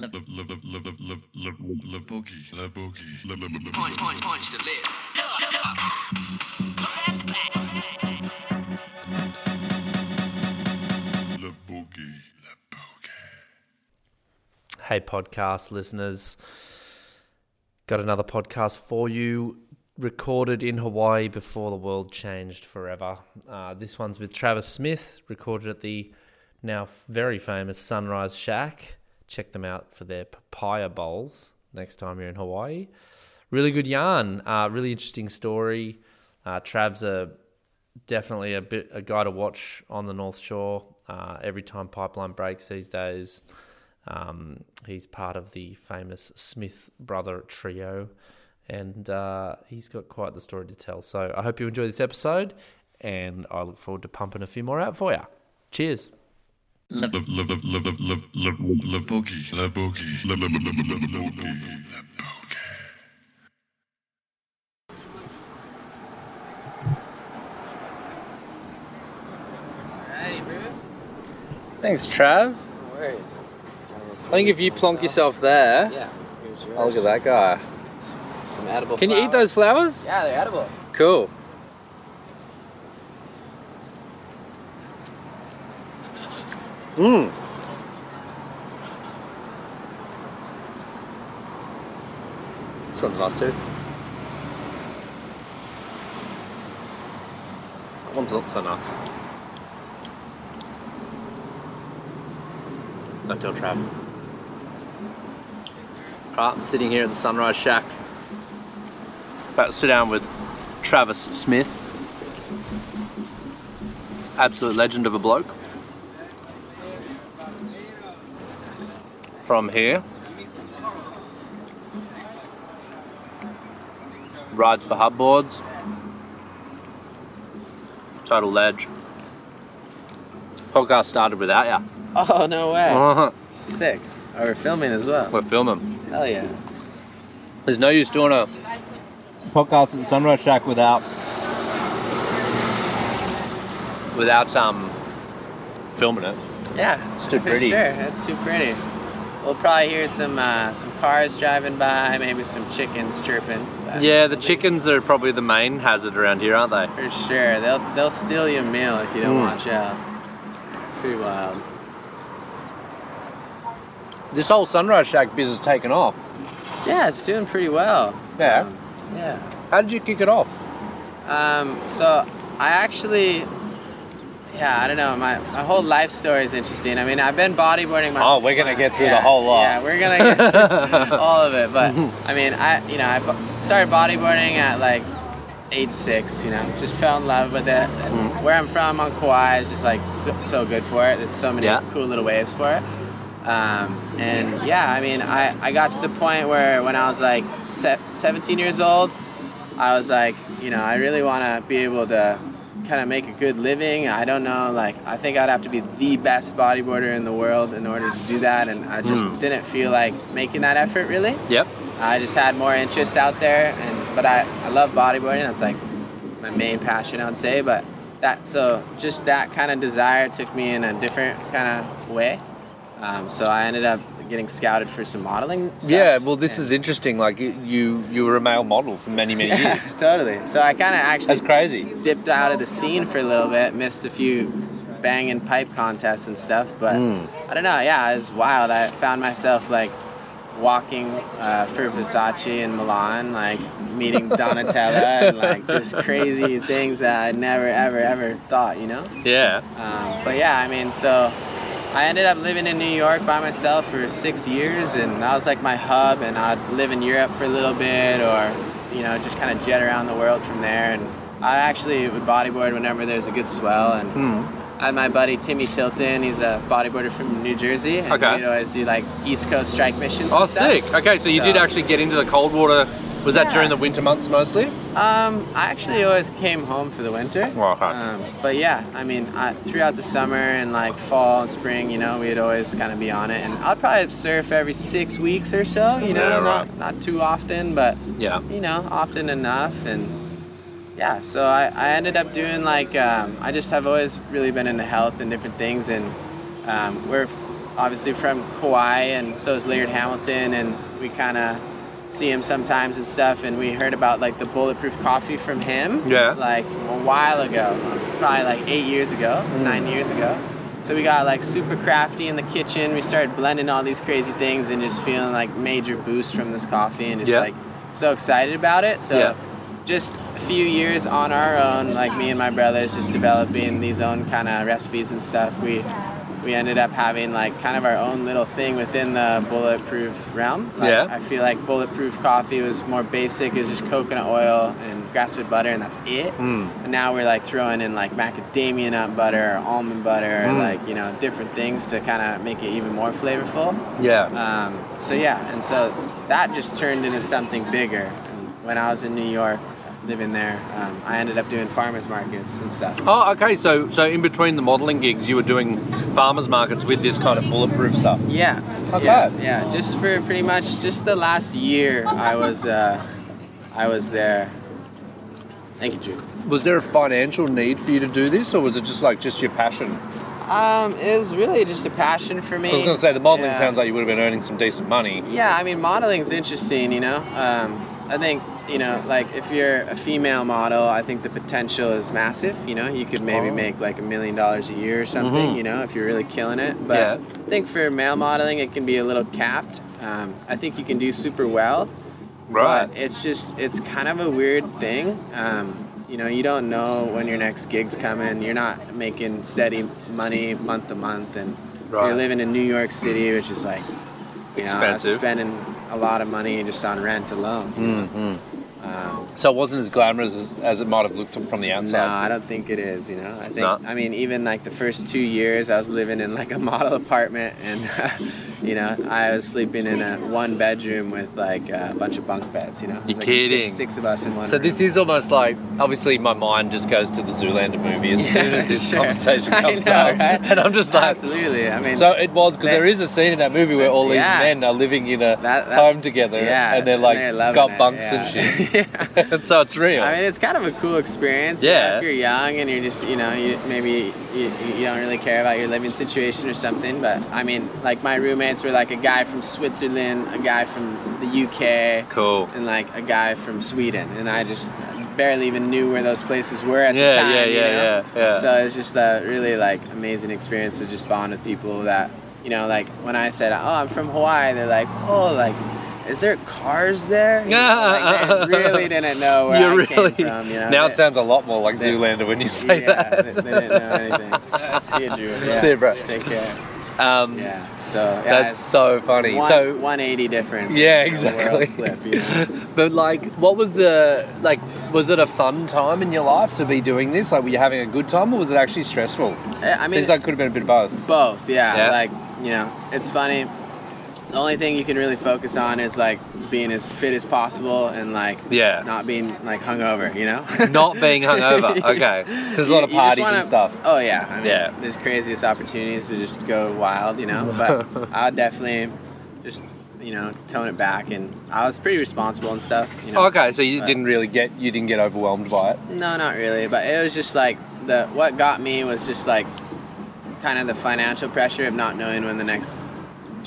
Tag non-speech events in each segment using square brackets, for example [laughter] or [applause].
La boogie la boogie la la la la Punch, punch, punch to live. la boogie la boogie. Hey, podcast listeners. Got another podcast for you, recorded in Hawaii before the world changed forever. Uh, this one's with Travis Smith, recorded at the now very famous Sunrise Shack. Check them out for their papaya bowls next time you're in Hawaii. Really good yarn, uh, really interesting story. Uh, Trav's a definitely a bit a guy to watch on the North Shore. Uh, every time pipeline breaks these days, um, he's part of the famous Smith brother trio, and uh, he's got quite the story to tell. So I hope you enjoy this episode, and I look forward to pumping a few more out for you. Cheers. La boogie, la boogie, la boogie, la boogie, la boogie. Thanks, Trav. No worries. I think if you plonk yourself there, yeah, here's yours. Look at that guy. Some, some edible. Can flowers. you eat those flowers? Yeah, they're edible. Cool. Mmm. This one's nice too. That one's not so nice. Don't tell Trav. Right, I'm sitting here at the Sunrise Shack. About to sit down with Travis Smith. Absolute legend of a bloke. From here. Rides for Hubboards. Total ledge. Podcast started without ya. Oh no way. Uh-huh. Sick. Oh, we're filming as well. We're filming. Hell yeah. There's no use doing a podcast at the Sunrise Shack without without um filming it. Yeah. It's too [laughs] pretty. Sure, it's too pretty. We'll probably hear some uh, some cars driving by, maybe some chickens chirping. Yeah, the chickens are probably the main hazard around here, aren't they? For sure, they'll they'll steal your meal if you don't Mm. watch out. It's pretty wild. This whole Sunrise Shack business is taken off. Yeah, it's doing pretty well. Yeah. Um, yeah. How did you kick it off? Um, so I actually, yeah, I don't know. My, my whole life story is interesting. I mean, I've been bodyboarding my. Oh, we're gonna get through the whole lot. Yeah, we're gonna get through [laughs] all of it. But I mean, I you know I started bodyboarding at like age six. You know, just fell in love with it. And Mm-hmm. Where I'm from on Kauai is just like so, so good for it. There's so many Yeah. cool little waves for it. Um, and yeah, I mean, I, I got to the point where when I was like se- 17 years old, I was like, you know, I really want to be able to kind of make a good living. I don't know, like, I think I'd have to be the best bodyboarder in the world in order to do that. And I just Hmm. didn't feel like making that effort really. Yep. I just had more interest out there, and but I, I love bodyboarding. That's like my main passion, I'd say. But that so just that kind of desire took me in a different kind of way. Um, so I ended up getting scouted for some modeling. Stuff. Yeah, well, this and- is interesting. Like you, you, were a male model for many, many Yeah, years. [laughs] totally. So I kind of actually That's crazy. dipped out of the scene for a little bit, missed a few banging pipe contests and stuff, but Hmm. I don't know. Yeah, it was wild. I found myself like walking uh, for Versace in Milan, like meeting [laughs] Donatella and like just crazy things that I never, ever, ever thought, you know? Yeah. Um, but yeah, I mean, so I ended up living in New York by myself for six years, and that was like my hub. And I'd live in Europe for a little bit, or you know, just kind of jet around the world from there. And I actually would bodyboard whenever there's a good swell. And hmm. I had my buddy Timmy Tilton. He's a bodyboarder from New Jersey, and Okay. we'd always do like East Coast strike missions. Oh, and stuff. sick. Okay, so you So- did actually get into the cold water. Was that during the winter months mostly? Um, I actually always came home for the winter. Okay. Um, but yeah, I mean, I, throughout the summer and like fall and spring, you know, we'd always kind of be on it. And I'd probably surf every six weeks or so, you know, Yeah, not, right. not too often, but Yeah. you know, often enough. And yeah, so I, I ended up doing like, um, I just have always really been into health and different things. And um, we're obviously from Kauai, and so is Laird Hamilton, and we kind of see him sometimes and stuff. And we heard about like the bulletproof coffee from him, Yeah. like a while ago, probably like eight years ago, mm. nine years ago. So we got like super crafty in the kitchen. We started blending all these crazy things and just feeling like major boost from this coffee and just Yeah. like so excited about it. So Yeah. just a few years on our own, like me and my brothers, just developing these own kind of recipes and stuff. We we ended up having like kind of our own little thing within the bulletproof realm. Like, Yeah. I feel like bulletproof coffee was more basic. It was just coconut oil and grass-fed butter, and that's it. Mm. And now we're like throwing in like macadamia nut butter, or almond butter, Mm. like you know different things to kind of make it even more flavorful. Yeah. Um, so yeah, and so that just turned into something bigger. And when I was in New York, living there, um, I ended up doing farmers markets and stuff. Oh, okay. So, so in between the modelling gigs, you were doing farmers markets with this kind of bulletproof stuff. Yeah. Okay. Yeah, yeah. Just for pretty much just the last year, I was uh, I was there. Thank you, Drew. Was there a financial need for you to do this, or was it just like just your passion? Um, it was really just a passion for me. I was going to say the modelling Yeah. sounds like you would have been earning some decent money. Yeah, I mean, modeling's interesting, you know. Um, I think, you know, like if you're a female model, I think the potential is massive. You know, you could maybe Oh. make like a million dollars a year or something, Mhm. you know, if you're really killing it. But Yeah. I think for male modeling, it can be a little capped. Um, I think you can do super well. But it's just, it's kind of a weird thing. Um, you know, you don't know when your next gig's coming. You're not making steady money month to month, and Right. you're living in New York City, which is like you know, Expensive. spending a lot of money just on rent alone. Mm-hmm. Um, So it wasn't as glamorous as, as it might have looked from the outside. no. I don't think it is. You know, I think. No? I mean, even like the first two years, I was living in like a [laughs] model apartment, and [laughs] you know, I was sleeping in a one bedroom with like a bunch of bunk beds. You know, You're like kidding. Six, six of us in one. So room. this is almost like obviously my mind just goes to the Zoolander movie as [laughs] soon as this sure. conversation comes know, up, right? and I'm just like, Absolutely. I mean, so it was because there is a scene in that movie where all these Yeah. men are living in a That- home together, yeah, and they're and like they're loving got it, bunks yeah. and shit, Yeah. so it's real. I mean, it's kind of a cool experience. you know, Yeah. if you're young and you're just, you know, you, maybe you, you don't really care about your living situation or something. But I mean, like my roommates were like a guy from Switzerland, a guy from the UK, cool. and like a guy from Sweden. And I just barely even knew where those places were at Yeah, the time. yeah, you yeah, know? yeah, yeah. So it's just a really like amazing experience to just bond with people that, you know, like when I said, oh, I'm from Hawaii, they're like, oh, like, is there cars there? You [laughs] know, like, they really didn't know [laughs] where you I really came from. You know, now They- it sounds a lot more like they- Zoolander when you say yeah, that. They, didn't know anything. [laughs] See you, Drew. Yeah. See you, bro. Take care. Um, Yeah. So yeah, that's so funny. one, so 180 difference. Yeah, in the world exactly. Flip, you know? But like, what was the like? Was it a fun time in your life to be doing this? Like, were you having a good time, or was it actually stressful? Eh, I mean, Seems like it could have been a bit of both. both. Yeah. Yeah? Like you know, it's funny. The only thing you can really focus on is like being as fit as possible and like Yeah. not being like hungover. You know. [laughs] Not being hungover. [laughs] Okay, because there's a lot of You- you just parties wanna- and stuff. Oh yeah, I mean, Yeah. There's craziest opportunities to just go wild, you know. But [laughs] I would definitely just you know tone it back, and I was pretty responsible and stuff. You know. Okay, so you But- didn't really get you didn't get overwhelmed by it. No, not really. But it was just like the what got me was just like kind of the financial pressure of not knowing when the next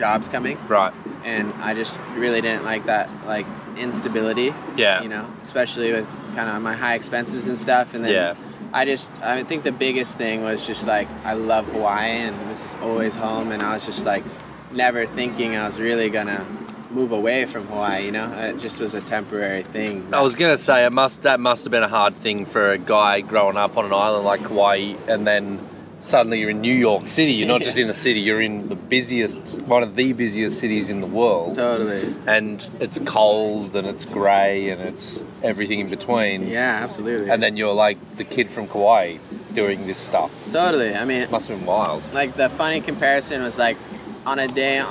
job's coming, Right. and I just really didn't like that like instability. Yeah. You know, especially with kind of my high expenses and stuff, and then. Yeah. I just, I think the biggest thing was just like, I love Hawaii and this is always home. And I was just like, never thinking I was really gonna move away from Hawaii, you know? It just was a temporary thing. I was gonna say it must that must have been a hard thing for a guy growing up on an island like Kauai, and then suddenly you're in New York City. You're not just in a city; you're in the busiest, one of the busiest cities in the world. Totally. and it's cold and it's grey and it's everything in between. Yeah, absolutely. And then you're like the kid from Kauai doing this stuff. Totally. I mean, It must have been wild. like the funny comparison was like on a day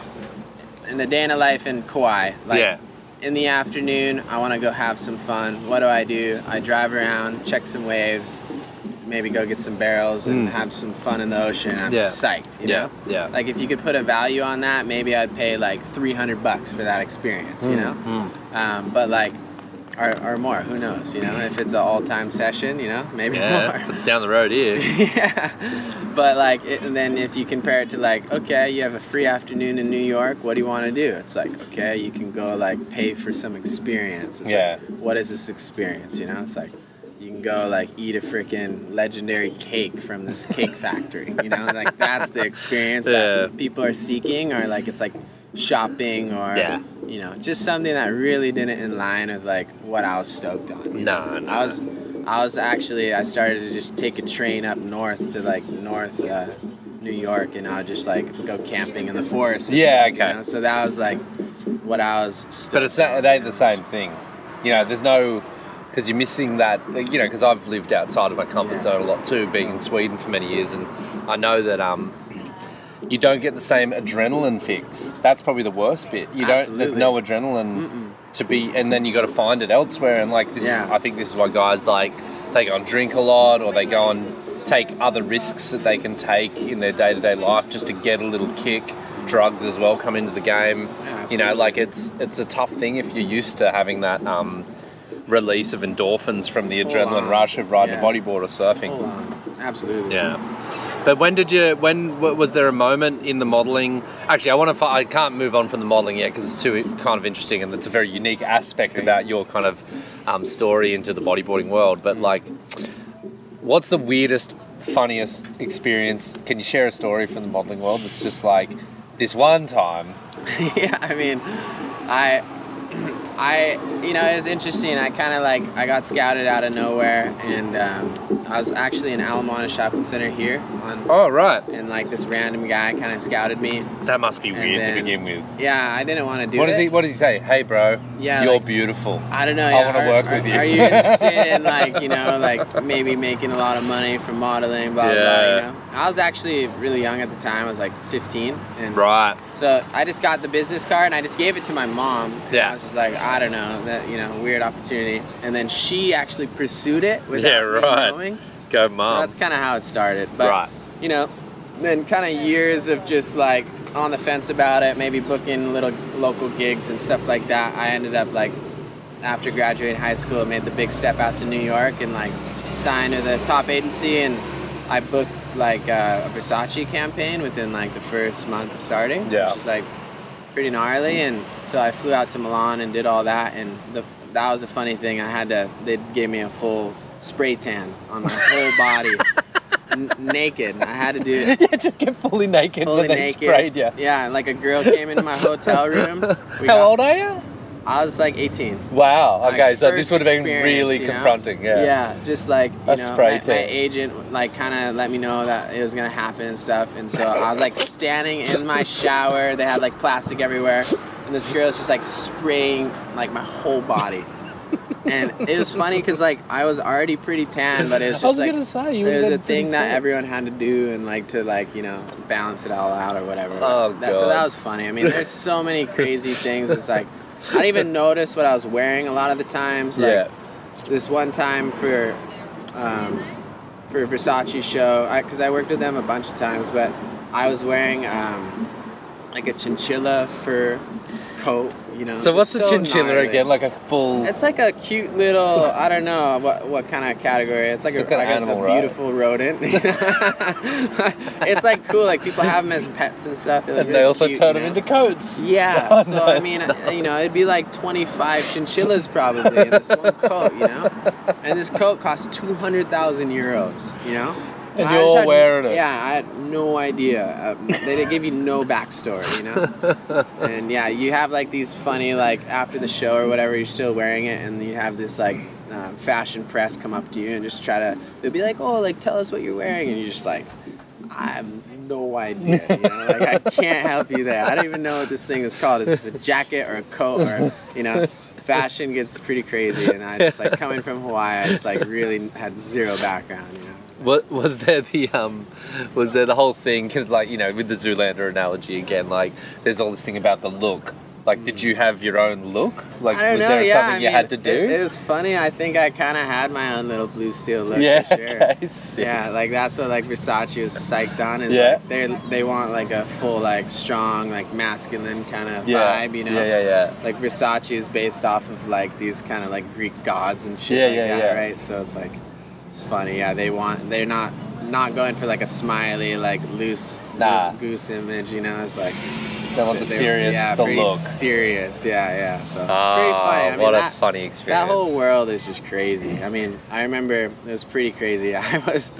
in the day in a life in Kauai. Like Yeah. in the afternoon, I want to go have some fun. What do I do? I drive around, check some waves, maybe go get some barrels and Mm. have some fun in the ocean. I'm Yeah. psyched. You Yeah, know. yeah. Like if you could put a value on that, maybe I'd pay like 300 bucks for that experience. You Mm, know. mm. Um, but like. or, or more. Who knows? You know, if it's an all-time session, you know, maybe Yeah, more. if it's down the road here. [laughs] yeah. But like, it, and then if you compare it to like, okay, you have a free afternoon in New York. What do you want to do? It's like, okay, you can go like pay for some experience. It's Yeah. Like, what is this experience? You know, it's like. You go like eat a freaking legendary cake from this cake factory. You know, like that's the experience Yeah. that people are seeking, or like it's like shopping, or Yeah. you know, just something that really didn't in line with like what I was stoked on. you No. I was, I was actually I started to just take a train up north to like North uh, New York, and I would just like go camping in the forest. Yeah, stuff, you okay. know? So that was like what I was. But it's not, it ain't the same thing. You know, there's no because you're missing that. You know, because I've lived outside of my comfort zone a lot too, being in Sweden for many years, and I know that um, you don't get the same adrenaline fix. That's probably the worst bit. You don't. There's no adrenaline to be, and then you got to find it elsewhere. And like this, Yeah. I think this is why guys like they go and drink a lot, or they go and take other risks that they can take in their day to day life just to get a little kick. Drugs as well come into the game. Yeah, you know, like it's it's a tough thing if you're used to having that um, release of endorphins from the Full adrenaline on. rush of riding Yeah. a bodyboard or surfing. On. Absolutely. Yeah. But when did you? When w- was there a moment in the modelling? Actually, I want to. I can't move on from the modelling yet because it's too kind of interesting and it's a very unique aspect about your kind of um, story into the bodyboarding world. But like, what's the weirdest, funniest experience? Can you share a story from the modelling world that's just like this one time? [laughs] yeah, I mean, I, [clears throat] I, you know, it was interesting. I kind of like I got scouted out of nowhere, and um, I was actually in Ala Moana Shopping Center here on, Oh right, and like this random guy kind of scouted me. that must be And weird to begin with. Yeah, I didn't want to do What it. does he? What does he say? Hey, bro. Yeah, you're like- beautiful. I don't know. I yeah, wanna are- work are- with you. Are you interested [laughs] in like you know like maybe making a lot of money from modeling? Blah blah. blah Yeah. you know, I was actually really young at the time. I was like 15, and Right. So I just got the business card and I just gave it to my mom. And Yeah. I was just like, I don't know, that you know, weird opportunity. And then she actually pursued it without Yeah, right. knowing. Go, So that's kind of how it started. But Right. you know, then kind of years of just like on the fence about it, maybe booking little local gigs and stuff like that. I ended up like after graduating high school, made the big step out to New York and like signed with a top agency and I booked like uh, a Versace campaign within like the first month of starting, Yeah. which is like pretty gnarly. And so I flew out to Milan and did all that. And the, that was a funny thing. I had to, they gave me a full spray tan on my whole body, [laughs] n- naked. I had to do it [laughs] you had to get fully naked fully when they naked. sprayed you. Yeah, like a girl came into my hotel room. [laughs] How got- old are you? I was like 18. Wow. My Okay, so this would have been really you know? confronting. Yeah. Yeah, just like you A know, my, my agent like kind of let me know that it was gonna happen and stuff, and so I was like standing in my shower. They had like plastic everywhere, and this girl girl's just like spraying like my whole body. And it was funny because like I was already pretty tan, but it was [laughs] I was just like it was a thing that everyone had to do and like to like you know balance it all out or whatever. Oh, That- so that was funny. I mean, there's so many crazy things. It's like I didn't even notice what I was wearing a lot of the times. Like, Yeah. this one time for um, for Versace show because I, worked with them a bunch of times, but I was wearing um, like a chinchilla fur coat. You know. So what's so chinchilla gnarly. again? Like a full. It's like a cute little, I don't know what, what kind of category. It's like a, I guess animal, a right? beautiful rodent. [laughs] it's like cool. Like people have them as pets and stuff. Like, and they also cute, turn you them into coats. Yeah. [laughs] Oh, so no, I mean, not. you know, it'd be like 25 chinchillas probably in this one coat, you know. And this coat costs 200,000 euros, you know. And I you're had- wearing it. Yeah, I had no idea. Uh, they didn't give you no backstory, you know. [laughs] and yeah, you have like these funny like after the show or whatever, you're still wearing it, and you have this like um, fashion press come up to you and just try to. They'll be like, "Oh, like tell us what you're wearing," and you're just like, "I have no idea. You know? like I [laughs] can't help you there. I don't even know what this thing is called. Is this a jacket or a coat or you know?" Fashion gets pretty crazy, and I just like coming from Hawaii. I just like really had zero background, you know. What was there the um, was there the whole thing? Cause like you know, with the Zoolander analogy again, like there's all this thing about the look. Like, did you have your own look? Like, was know. there yeah, something I you mean, had to do? It, it was funny. I think I kind of had my own little blue steel look. yeah. For [laughs] sure. Okay. Yeah, like that's what like Versace was psyched on. Is Yeah. like they they want like a full like strong like masculine kind of Yeah. vibe, you know. Yeah, yeah, yeah. Like Versace is based off of like these kind of like Greek gods and shit Yeah, like yeah, that, yeah. right? So it's like it's funny. Yeah, they want they're not not going for like a smiley like loose, Nah. loose goose image, you know. It's like They want the they- serious, yeah, the look. serious. Yeah, yeah. So it's Ah, pretty funny. I mean, what a that, funny experience. that whole world is just crazy. I mean, I remember it was pretty crazy. [laughs] I was,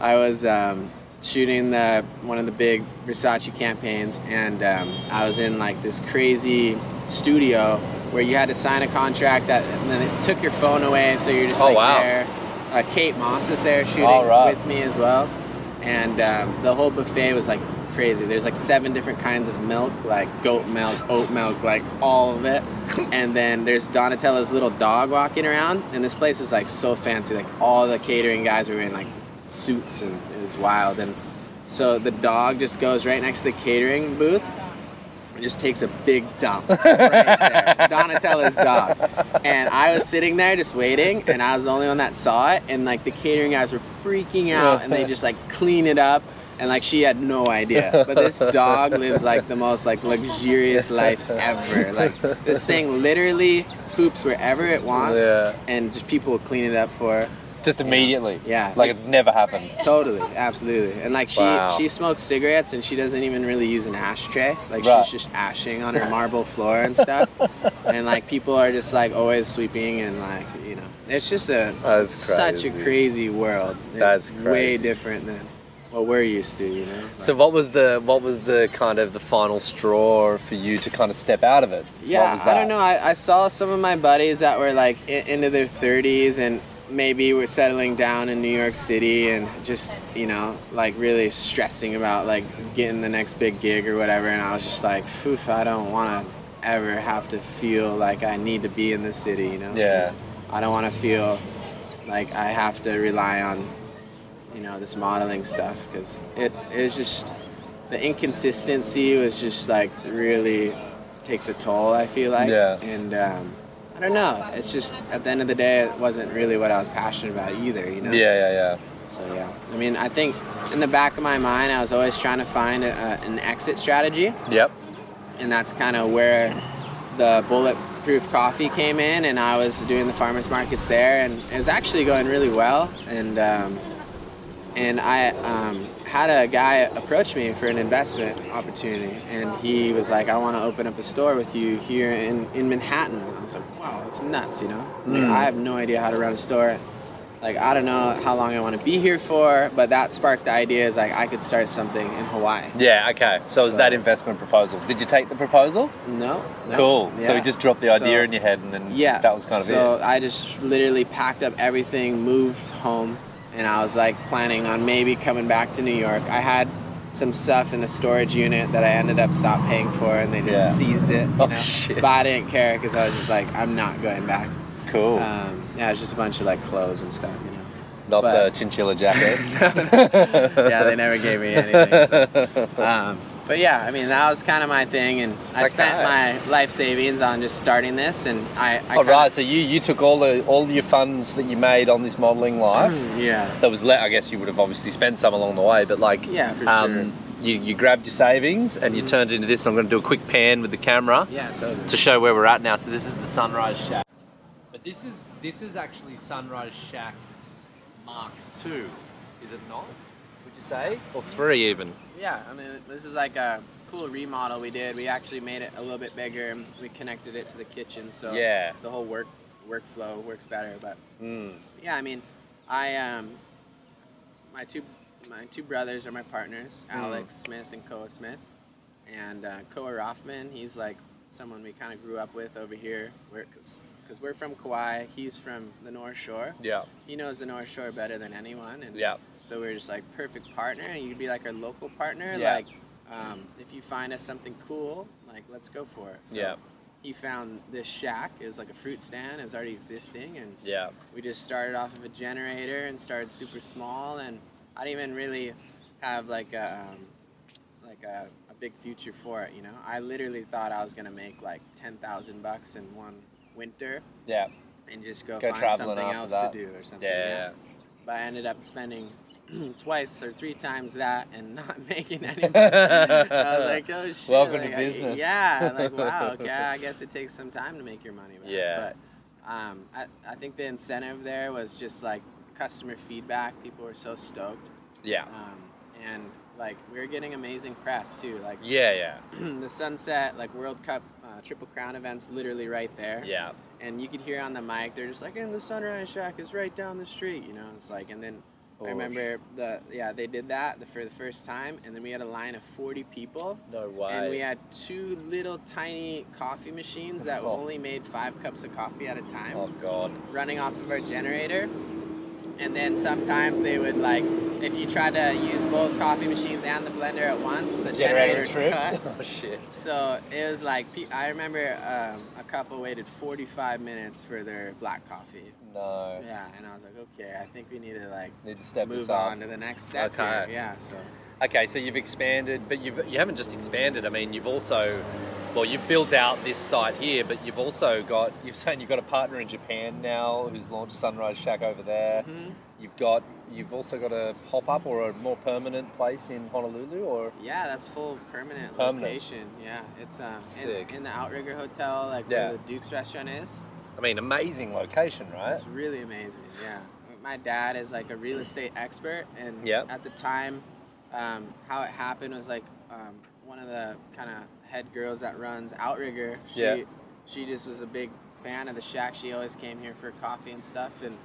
I was um, shooting the one of the big Versace campaigns, and um, I was in like this crazy studio where you had to sign a contract that, and then it took your phone away, so you're just Oh, like wow. there. Uh, Kate Moss is there shooting right. with me as well, and um, the whole buffet was like crazy. There's like seven different kinds of milk, like goat milk, oat milk, like all of it. [laughs] And then there's Donatella's little dog walking around, and this place is like so fancy. Like all the catering guys were in like suits, and it was wild. And so the dog just goes right next to the catering booth. And Just takes a big dump right there. [laughs] Donatella's dog, and I was sitting there just waiting, and I was the only one that saw it. And like the catering guys were freaking out, and they just like clean it up, and like she had no idea. But this dog lives like the most like luxurious life ever. Like this thing literally poops wherever it wants, Yeah. and just people clean it up for her. Just immediately. Yeah. Like it never happened. Totally, absolutely. And like she Wow. she smokes cigarettes and she doesn't even really use an ashtray. Like Right. she's just ashing on her marble floor and stuff. [laughs] and like people are just like always sweeping and like you know it's just a That's such a crazy. crazy world. It's That's way different than what we're used to. You know. So what was the what was the kind of the final straw for you to kind of step out of it? Yeah, I don't know. I, I saw some of my buddies that were like in, into their 30s and maybe we're settling down in New York City and just, you know, like really stressing about like getting the next big gig or whatever. And I was just like, Oof, I don't want to ever have to feel like I need to be in the city, you know? Yeah. I don't want to feel like I have to rely on, you know, this modeling stuff because it is just the inconsistency was just like really takes a toll. I feel like, Yeah. and um, I don't know. It's just at the end of the day, it wasn't really what I was passionate about either. You know. Yeah, yeah, yeah. So yeah, I mean, I think in the back of my mind, I was always trying to find a, a, an exit strategy. Yep. and that's kind of where the bulletproof coffee came in and i was doing the farmers markets there and it was actually going really well and um, and i um, had a guy approach me for an investment opportunity and he was like i want to open up a store with you here in, in manhattan and i was like wow that's nuts you know like, hmm. i have no idea how to run a store like i don't know how long i want to be here for but that sparked the idea is like i could start something in hawaii Yeah, okay. So it was that investment proposal. Did you take the proposal? no, no. Cool. So you just dropped the idea So- in your head and then Yeah. that was kind of so it. So I just literally packed up everything, moved home, and I was like planning on maybe coming back to New York. I had some stuff in the storage unit that I ended up stop paying for, and they just Yeah. seized it. You Oh, know? shit. But I didn't care because I was just like, I'm not going back. Cool. Um, yeah, it was just a bunch of like clothes and stuff, you know. Not but- the chinchilla jacket. [laughs] [laughs] yeah, they never gave me anything. so. [laughs] Um, but yeah, I mean that was kind of my thing, and I spent my life savings on just starting this, and I. I oh, right. So you, you took all the all your funds that you made on this modelling life. Yeah. that was let. I guess you would have obviously spent some along the way, but like, Yeah, for um, you, you grabbed your savings and you turned it into this. I'm going to do a quick pan with the camera Yeah, totally. to show where we're at now. So this is the Sunrise Shack. But this is this is actually Sunrise Shack Mark Two, is it not? Would you say, or three even? Yeah, I mean, this is like a cool remodel we did. We actually made it a little bit bigger. and We connected it to the kitchen, so Yeah. the whole work workflow works better. But Mm. yeah, I mean, I um, my two my two brothers are my partners, Hmm. Alex Smith and Koa Smith, and uh, Koa Rothman. He's like someone we kind of grew up with over here, because because we're from Kauai. He's from the North Shore. Yeah. He knows the North Shore better than anyone, and Yeah. So we're just like perfect partner, and you could be like our local partner. Yeah. Like, um, if you find us something cool, like let's go for it. So Yeah. He found this shack. It was like a fruit stand. It was already existing, and Yeah. we just started off of a generator and started super small. And I didn't even really have like a um, like a, a big future for it. You know, I literally thought I was gonna make like ten thousand bucks in one winter Yeah. and just go, Go find something else to do or something. Yeah. yeah. But I ended up spending [clears throat] twice or three times that and [laughs] not making any [laughs] money. I was like, oh shit. Welcome to like, I- business. yeah, like [laughs] wow, okay, I guess it takes some time to make your money back. Yeah. But um, I, I think the incentive there was just like customer feedback. People were so stoked. Yeah. Um, and like we were getting amazing press too. Like Yeah. Yeah. [clears throat] the Sunset, like World Cup, uh, Triple Crown events, literally right there. Yeah. And you could hear on the mic, they're just like, "And the Sunrise Shack is right down the street," you know. It's like, and then I remember the yeah they did that the, for the first time, and then we had a line of 40 people, No way. and we had two little tiny coffee machines that Oh. only made five cups of coffee at a time Oh God. running off of our generator. And then sometimes they would like, if you tried to use both coffee machines and the blender at once, the Generator generator, cut. [laughs] oh shit. So it was like, I remember um, a couple waited 45 minutes for their black coffee. No. Yeah, and I was like, okay, I think we need to like Need to step move on to the next step Okay. here. Yeah, so Okay, so you've expanded, but you've you haven't just expanded. I mean, you've also, well, you've built out this site here, but you've also got you've saying [laughs] you've got a partner in Japan now who's launched Sunrise Shack over there. Mhm. You've got you've also got a pop up or a more permanent place in Honolulu, or yeah, that's full permanent, Permanent. location. Yeah, it's um Sick. in, in the Outrigger Hotel, like Yeah. where the Duke's restaurant is. I mean, amazing location, right? It's really amazing. Yeah. My dad is like a real estate expert, and Yep. at the time, um, how it happened was like um, one of the kind of head girls that runs Outrigger. She, Yeah. She just was a big fan of the shack. She always came here for coffee and stuff, and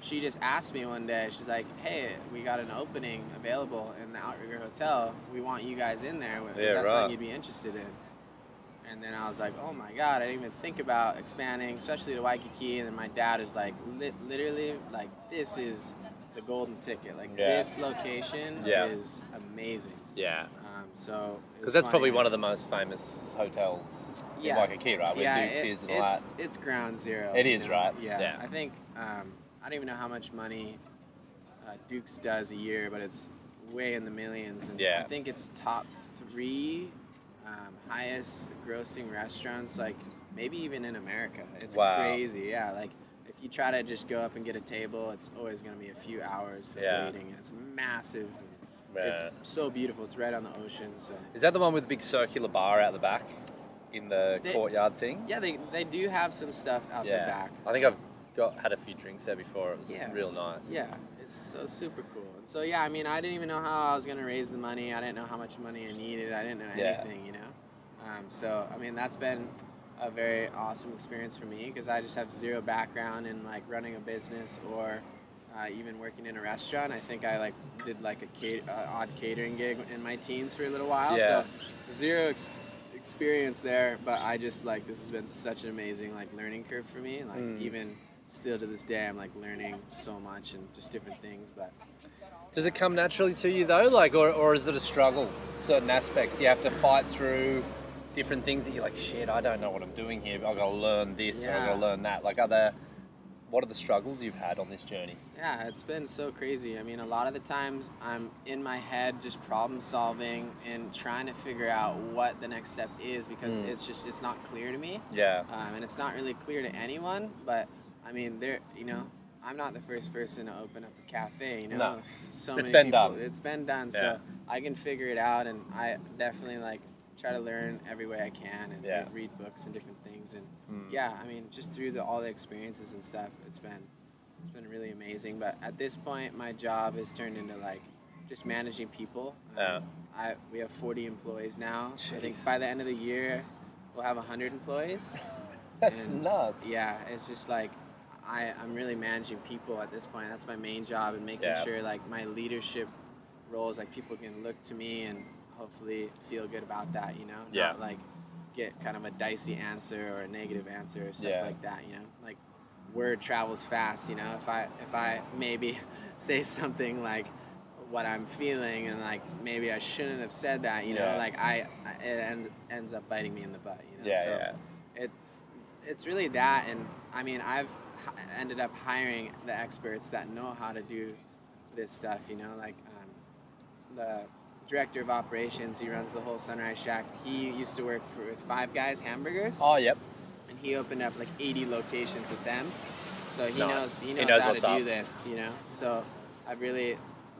she just asked me one day. She's like, "Hey, we got an opening available in the Outrigger Hotel. We want you guys in there. Is Yeah, that right. something you'd be interested in?" And then I was like, oh my God, I didn't even think about expanding, especially to Waikiki. And then my dad is like, li- literally, like, this is the golden ticket. Like, Yeah. this location Yeah. is amazing. Yeah, Um, so, because that's probably one of the most famous hotels Yeah. in Waikiki, right? Where yeah, Dukes it- is and it's, it's ground zero. It is, right? Yeah. Yeah. I think, um, I don't even know how much money uh, Duke's does a year, but it's way in the millions. And Yeah. I think it's top three um, highest grossing restaurants, like maybe even in America. It's Wow. crazy. Yeah. Like if you try to just go up and get a table, it's always going to be a few hours of Yeah. waiting. It's massive. Yeah. It's so beautiful. It's right on the ocean. So. Is that the one with the big circular bar out the back in the They- courtyard thing? Yeah, they, they do have some stuff out the back. I think I've got had a few drinks there before. It was Yeah. real nice. Yeah, it's so super cool. And so yeah, I mean, I didn't even know how I was gonna raise the money. I didn't know how much money I needed. I didn't know Yeah. anything, you know. Um, so I mean, that's been a very awesome experience for me because I just have zero background in like running a business or uh, even working in a restaurant. I think I like did like a uh, odd catering gig in my teens for a little while. Yeah. So zero ex- experience there, but I just like this has been such an amazing like learning curve for me. Like Mm. even still to this day, I'm like learning so much and just different things. But Does it come naturally to you though, like, or, or is it a struggle? Certain aspects you have to fight through, different things that you're like, shit, I don't know what I'm doing here. But I've got to learn this, or I've got to learn that. Like, are there, what are the struggles you've had on this journey? yeah, it's been so crazy. I mean, a lot of the times I'm in my head just problem solving and trying to figure out what the next step is because Mm. it's just it's not clear to me. Yeah. um, and it's not really clear to anyone. But I mean, there, you know, I'm not the first person to open up a cafe. You know, No. so It's many been people, done. It's been done, Yeah. so I can figure it out, and I definitely like try to learn every way I can and Yeah. read books and different things. And Mm. yeah, I mean, just through the all the experiences and stuff, it's been it's been really amazing. But at this point, my job has turned into like just managing people. Um, I we have 40 employees now. I think by the end of the year, we'll have 100 employees. [laughs] That's And, nuts. Yeah, it's just like I, I'm really managing people at this point. That's my main job and making Yeah. sure like my leadership roles, like people can look to me and hopefully feel good about that, you know? Yeah. Not like get kind of a dicey answer or a negative answer or stuff Yeah. like that, you know? Like word travels fast, you know? If I if I maybe [laughs] say something like what I'm feeling and like maybe I shouldn't have said that, you Yeah. know, like I, I it end, ends up biting me in the butt, you know. Yeah, so yeah. it it's really that and I mean I've ended up hiring the experts that know how to do this stuff, you know, like um, the director of operations. He runs the whole Sunrise Shack. He used to work for with Five Guys Hamburgers, Oh, yep. and he opened up like 80 locations with them. So he knows he He knows, knows how to do this, you know. So I really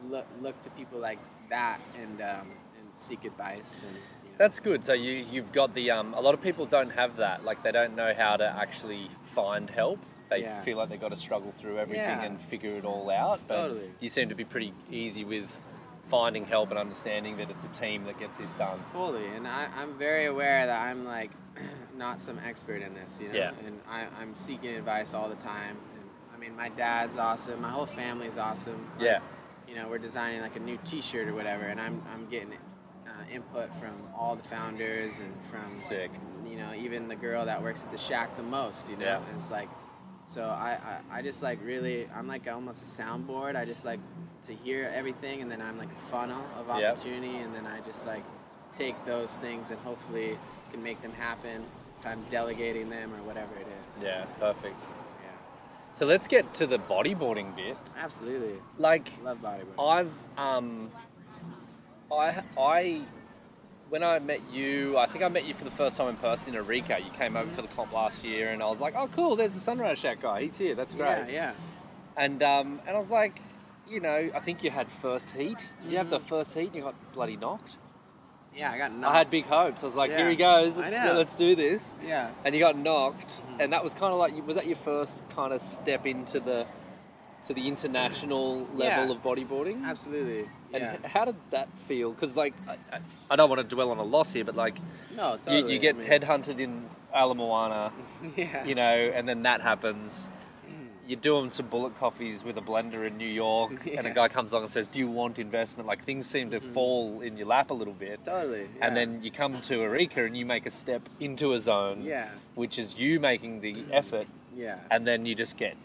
look look to people like that and um, and seek advice. And, you know. That's good. So you you've got the um. A lot of people don't have that. Like they don't know how to actually find help. They Yeah. feel like they've got to struggle through everything Yeah. and figure it all out. But Totally. you seem to be pretty easy with finding help and understanding that it's a team that gets this done. Fully, and I, I'm very aware that I'm like [clears throat] not some expert in this, you know. Yeah. And I, I'm seeking advice all the time. And I mean, my dad's awesome. My whole family's awesome. Like, Yeah. You know, we're designing like a new T-shirt or whatever, and I'm I'm getting uh, input from all the founders and from Sick. you know even the girl that works at the shack the most. You know, Yeah. It's like. So I, I, I just like really I'm like almost a soundboard. I just like to hear everything and then I'm like a funnel of Yep. opportunity and then I just like take those things and hopefully can make them happen if I'm delegating them or whatever it is. Yeah, perfect. Yeah. So let's get to the bodyboarding bit. Absolutely. Like Love bodyboarding. I've um, I I when I met you, I think I met you for the first time in person in Arica. You came over for the comp last year, and I was like, "Oh, cool! There's the Sunrise Shack guy. He's here. That's great." yeah, yeah. And um, and I was like, you know, I think you had first heat. Did you have the first heat? and You got bloody knocked. Yeah, I got knocked. I had big hopes. I was like, Yeah. here he goes. Let's know. let's do this. Yeah. And you got knocked, and that was kind of like, was that your first kind of step into the to the international level Yeah. of bodyboarding? Absolutely. And Yeah. how did that feel? Because like, I, I- don't want to dwell on a loss here, but like, No, you, totally. you get I mean, headhunted in Ala Moana, [laughs] Yeah. you know, and then that happens. Mm. You're doing some bullet coffees with a blender in New York, [laughs] and a guy comes along and says, "Do you want investment?" Like things seem to mm-hmm. fall in your lap a little bit. Totally. And then you come to Arica and you make a step into a zone, Yeah. which is you making the mm. effort, Yeah. and then you just get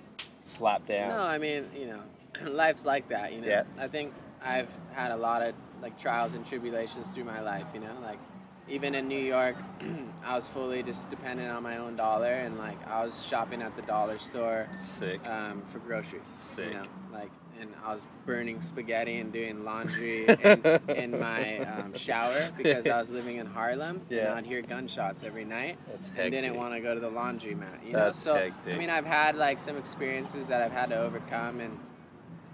slapped down. No, I mean, you know, [clears throat] life's like that, you know. Yeah. I think I've had a lot of like trials and tribulations through my life, you know, like even in New York, [clears throat] I was fully just dependent on my own dollar and like I was shopping at the dollar store Sick. um, for groceries. Sick. You know, like, and I was burning spaghetti and doing laundry in, [laughs] in my um, shower because I was living in Harlem Yeah. and I'd hear gunshots every night That's and didn't want to go to the laundromat. You That's know, so hectic. I mean, I've had like some experiences that I've had to overcome, and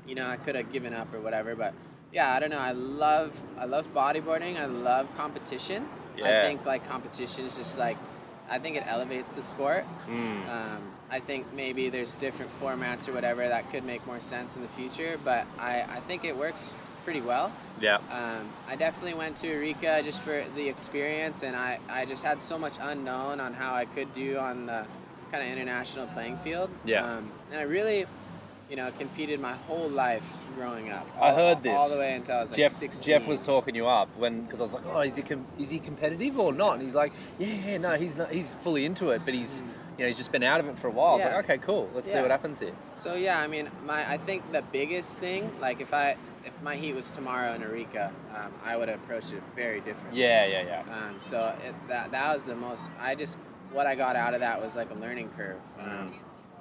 you know, I could have given up or whatever, but yeah, I don't know. I love I love bodyboarding. I love competition. Yeah. I think like competition is just like I think it elevates the sport. Mm. Um, I think maybe there's different formats or whatever that could make more sense in the future, but I, I think it works pretty well. Yeah. Um, I definitely went to Arica just for the experience, and I, I just had so much unknown on how I could do on the kind of international playing field. Yeah. Um, and I really, you know, competed my whole life growing up. I heard this. all the way until I was like Jeff 16. Jeff was talking you up when because I was like, oh, is he com- is he competitive or not? And he's like, yeah, yeah, no, he's not. He's fully into it, but he's you know he's just been out of it for a while. I was Mm. Like, okay, cool. Let's see what happens here. So yeah, I mean, my I think the biggest thing, like if I if my heat was tomorrow in Arica, um, I would approach it very differently. Yeah, yeah, yeah. Um, so it, that that was the most. I just what I got out of that was like a learning curve, um,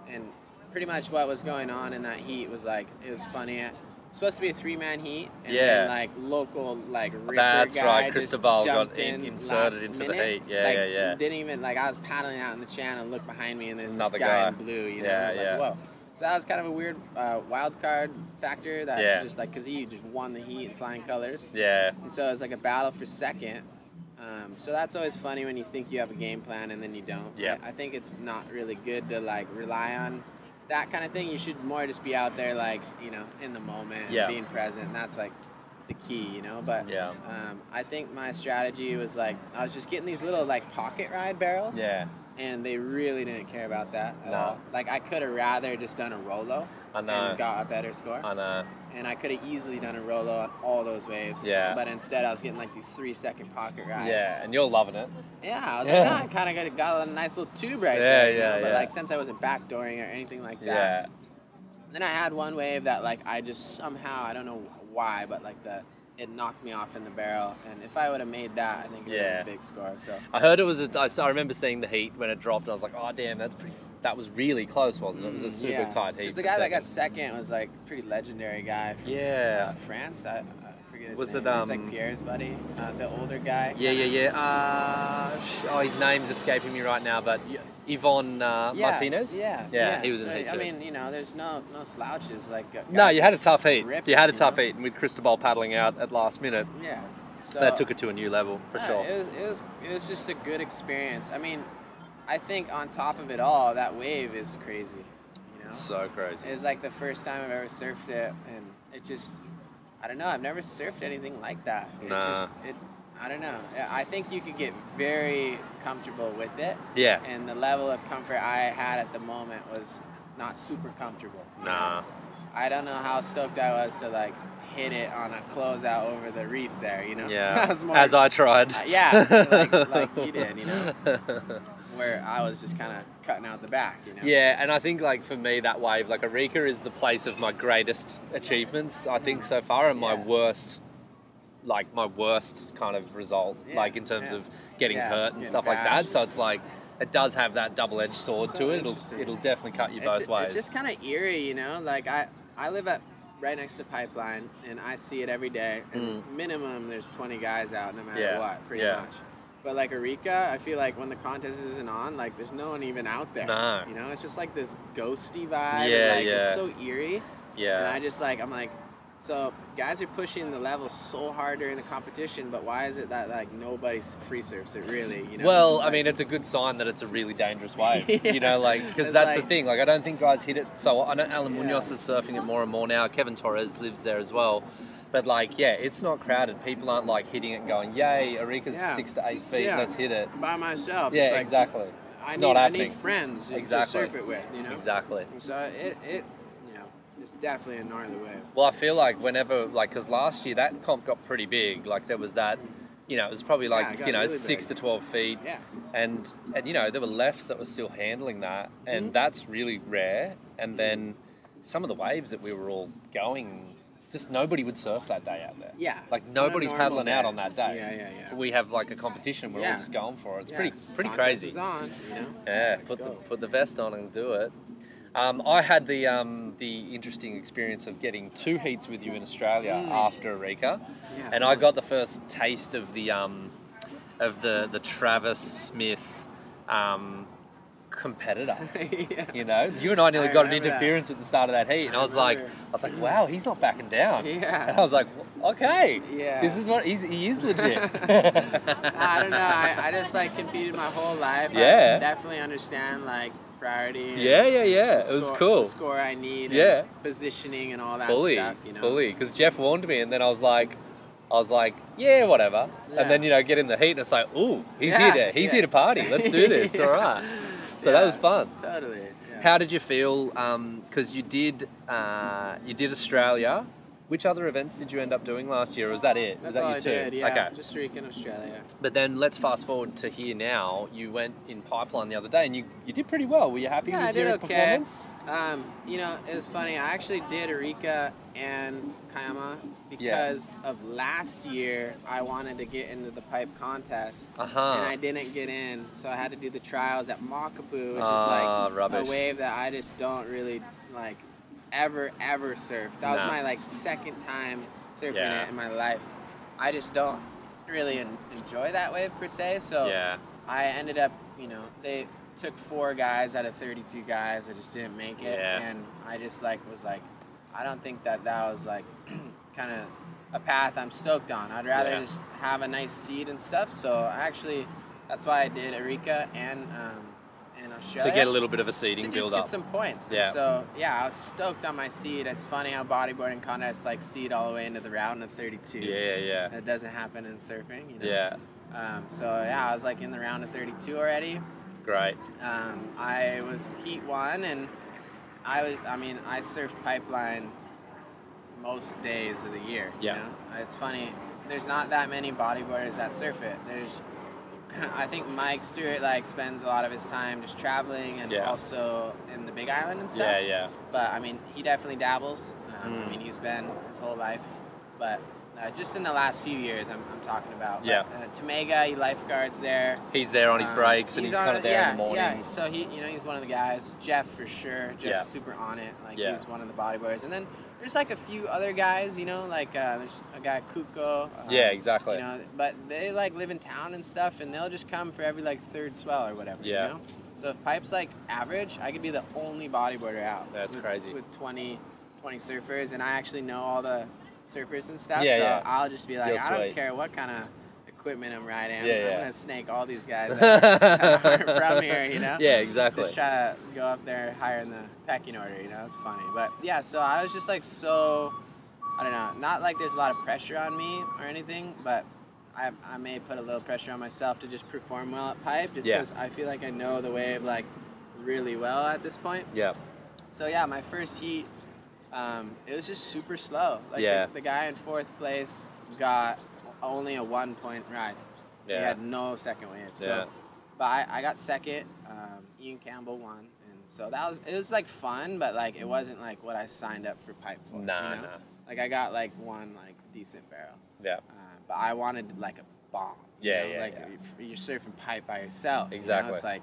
and pretty much what was going on in that heat was like it was funny. It's supposed to be a three man heat, and Yeah. then like local like ripper That's guy right, Cristobal got jumped in- in inserted into the minute. heat. Yeah, like, yeah, yeah. Didn't even like I was paddling out in the channel, and looked behind me, and there's Another this guy, guy. in blue. You know, Yeah, I was yeah. like, whoa. So that was kind of a weird uh, wild card factor that Yeah. just like because he just won the heat in flying colors. Yeah, And so it's like a battle for second. Um, so that's always funny when you think you have a game plan and then you don't. Yeah. I, I think it's not really good to like rely on that kind of thing. You should more just be out there like you know in the moment, Yeah. being present. And that's like the key, you know. But Yeah. um, I think my strategy was like I was just getting these little like pocket ride barrels. yeah. And they really didn't care about that at No. all. Like I could have rather just done a Rolo I know. and got a better score I know. and I could have easily done a Rolo on all those waves. Yeah. But instead, I was getting like these three second pocket rides. Yeah, and you're loving it. Yeah, I was Yeah. like, oh, I kind of got, got a nice little tube right Yeah, there. you yeah, know? But like, since I wasn't backdooring or anything like that. Yeah. Then I had one wave that like I just somehow I don't know why, but like the it knocked me off in the barrel. And if I would have made that, I think it would Yeah. have been a big score. So I heard it was. A, I, I remember seeing the heat when it dropped. I was like, oh damn, that's pretty. That was really close, wasn't it? It was a super yeah. tight heat. the guy that got second. was like pretty legendary guy from Yeah. uh, France. I, I forget his Was name. it, He's like um, Pierre's buddy, uh, the older guy. Yeah, yeah, yeah. Uh, oh, his name's escaping me right now, but y- Yvonne uh, Yeah, Martinez. Yeah, Yeah, he was in so, heat I too. mean, you know, there's no no slouches like. uh, No, you had a tough heat. ripped You had a tough know? heat, and with Cristobal paddling out at last minute, Yeah. So that took it to a new level for yeah, sure. It was it was it was just a good experience. I mean, I think on top of it all, that wave is crazy. You know, so crazy. It's like the first time I've ever surfed it, and it just I don't know. I've never surfed anything like that. It Nah. just it. I don't know. I think you could get very comfortable with it. Yeah. And the level of comfort I had at the moment was not super comfortable. Nah. I don't know how stoked I was to like hit it on a closeout over the reef there, you know? Yeah. [laughs] More- As I tried. Uh, yeah, like, like you [laughs] did, you know? Where I was just kind of cutting out the back, you know? Yeah, and I think like for me that wave, like Arica is the place of my greatest achievements, I think so far, and my worst, like my worst kind of result, Yeah, like in terms yeah. of getting Yeah, hurt and stuff like that. So it's like it does have that double-edged sword So to it. It'll it'll definitely cut you It's both ju- ways. It's just kind of eerie, you know? Like, I, I live at right next to Pipeline, and I see it every day, and minimum there's 20 guys out no matter Mm. Yeah, what, pretty yeah. much. But like Arica, I feel like when the contest isn't on, like there's no one even out there. No. You know, it's just like this ghosty vibe. Yeah, and, like, yeah. It's so eerie. Yeah. And. I just like I'm like, so guys are pushing the level so hard during the competition, but why is it that like nobody free surfs it really? You know. well, It's I like- mean, it's a good sign that it's a really dangerous wave. Yeah. [laughs] You know, like because that's the thing. Like, I don't think guys hit it. So I know Alan Yeah. Munoz is surfing it more and more now. Kevin Torres lives there as well. But like, yeah, it's not crowded. People aren't like hitting it, and going, "Yay, Arica's Yeah. six to eight feet. Yeah. Let's hit it." by myself. Yeah, it's like, exactly. I It's need, not I need friends Exactly. to surf it with. You know. Exactly. And so it it you know it's definitely a gnarly wave. Well, I feel like whenever, like, because last year that comp got pretty big. Like, there was that, you know, it was probably like, got you know, really six big. to 12 feet. Yeah. And, and, you know, there were lefts that were still handling that. And Mhm. that's really rare. And then some of the waves that we were all going, just nobody would surf that day out there. Yeah. Like, nobody's paddling out on that day. Yeah, yeah, yeah. We have like a competition, we're Yeah. all just going for it. It's Yeah. pretty, pretty Contest crazy. on, you know. Yeah, put the put the vest on and do it. Um, I had the um, the interesting experience of getting two heats with you in Australia Mm. after Arica, Yeah. and I got the first taste of the um, of the the Travis Smith um, competitor. [laughs] yeah. You know, you and I nearly I got an remember that. interference at the start of that heat, and I, I was like. I was like, wow, he's not backing down. Yeah. And I was like, okay, Yeah. this is what he's, he is [laughs] legit. I don't know. I, I just like competed my whole life. Yeah. I definitely understand like priority. yeah, yeah, yeah. It was cool. Score I need. Yeah. And positioning and all that fully, stuff. You know. fully. Because Jeff warned me, and then I was like, I was like, yeah, whatever. Yeah. And then you know, get in the heat, and it's like, ooh, he's Yeah, here to, he's yeah. here to party. Let's do [laughs] this. All right. So that was fun. Totally. Yeah. How did you feel? Because you did, uh, you did Australia. Which other events did you end up doing last year? Or was that it? was That's that all you I two? did. Yeah. Okay. Just Rican Australia. But then let's fast forward to here now. You went in pipeline the other day, and you, you did pretty well. Were you happy Yeah, with I did your okay. performance? Um, you know, it was funny. I actually did Arica and Because of last year. I wanted to get into the pipe contest, Uh and. I didn't get in, so I had to do the trials at Makapu, which Ah, is like rubbish. a wave that I just don't really like ever ever surf. That was Nah. my like second time surfing Yeah. it in my life. I just don't really en- enjoy that wave per se. So Yeah. I ended up, you know, they took four guys out of 32 guys. I just didn't make it, Yeah. and I just like was like, I don't think that that was like [clears throat] kind of a path I'm stoked on. I'd rather Yeah. just have a nice seed and stuff. So I actually, that's why I did Arica and um, in Australia To get a little bit of a seeding just build get up. some points. And Yeah. So yeah, I was stoked on my seed. It's funny how bodyboarding contests like seed all the way into the round of 32. Yeah, yeah, yeah. That doesn't happen in surfing. You know? Yeah. Um, so yeah, I was like in the round of 32 already. Great. Um, I was heat one, and I was. I mean, I surf pipeline most days of the year. Yeah. You know? It's funny. There's not that many bodyboarders that surf it. There's. [clears throat] I think Mike Stewart like spends a lot of his time just traveling and Yeah. also in the Big Island and stuff. Yeah, yeah. But I mean, he definitely dabbles. Um, Mm. I mean, he's been his whole life. But Uh, just in the last few years, I'm, I'm talking about. Yeah. But, uh, Tamega, he lifeguards there. He's there on his Um, breaks and he's, on kind of there yeah, in the mornings. Yeah, so he, you know, he's one of the guys. Jeff for sure. Jeff's Yeah. super on it. Like Yeah. he's one of the bodybuilders. And then there's like a few other guys, you know, like uh, there's a guy Kuko. Um, Yeah, exactly. You know, but they like live in town and stuff, and they'll just come for every like third swell or whatever. Yeah. You know? So if pipe's like average, I could be the only bodyboarder out. That's with, crazy. With 20, 20 surfers, and I actually know all the surfers and stuff. Yeah, so yeah. I'll just be like, You'll I don't care what kind of equipment I'm riding. I'm, Yeah, I'm yeah. gonna snake all these guys [laughs] from here, you know? Yeah, exactly. Just try to go up there higher in the pecking order, you know? It's funny. But yeah, so I was just like so, I don't know, not like there's a lot of pressure on me or anything, but I, I may put a little pressure on myself to just perform well at pipe just Yeah. because I feel like I know the wave like really well at this point. Yeah. So yeah, my first heat, um, it was just super slow. Like Yeah. the, the guy in fourth place got only a one point ride. He had no second wave. So, Yeah. but I, I got second. Um, Ian Campbell won, and so that was it was like fun, but like it wasn't like what I signed up for pipe for. Nah, you know? nah. Like I got like one like decent barrel, Yeah. uh, but I wanted like a bomb. you Yeah, know? yeah, Like yeah. you're surfing pipe by yourself. you know? Exactly. It's like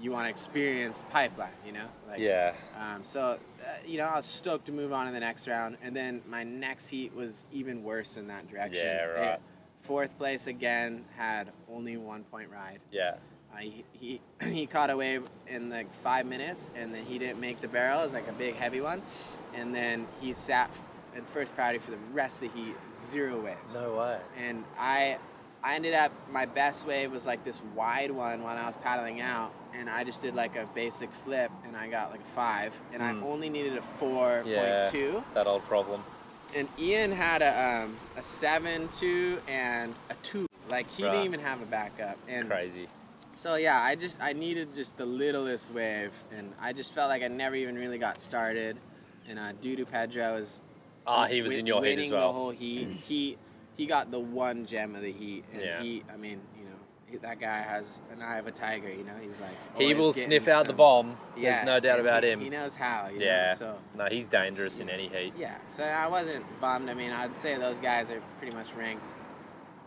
you want to experience pipeline. You know. Like, Yeah. um, so, you know, I was stoked to move on in the next round, and then my next heat was even worse in that direction. Yeah, right. It- fourth place again had only one point ride. Yeah. Uh, he, he [clears throat] he caught a wave in like five minutes, and then he didn't make the barrel. It was like a big heavy one, and then he sat in first priority for the rest of the heat, zero waves No way. and I I ended up my best wave was like this wide one when I was paddling out and I just did like a basic flip and I got like a five and I Mm. only needed a four point Yeah. two That old problem. and Ian had a um, a seven two and a two like he didn't even have a backup and Crazy. so yeah I just I needed just the littlest wave and I just felt like I never even really got started and uh, Dudu Pedro was Ah, he was in your heat as the well. whole heat. He he got the one gem of the heat, and Yeah. he, I mean, you know, he, that guy has an eye of a tiger. You know, he's like He will sniff out the some- bomb. Yeah, There's no doubt about he, him. He knows how. You yeah. Know? So no, he's dangerous in any heat. yeah, so I wasn't bummed. I mean, I'd say those guys are pretty much ranked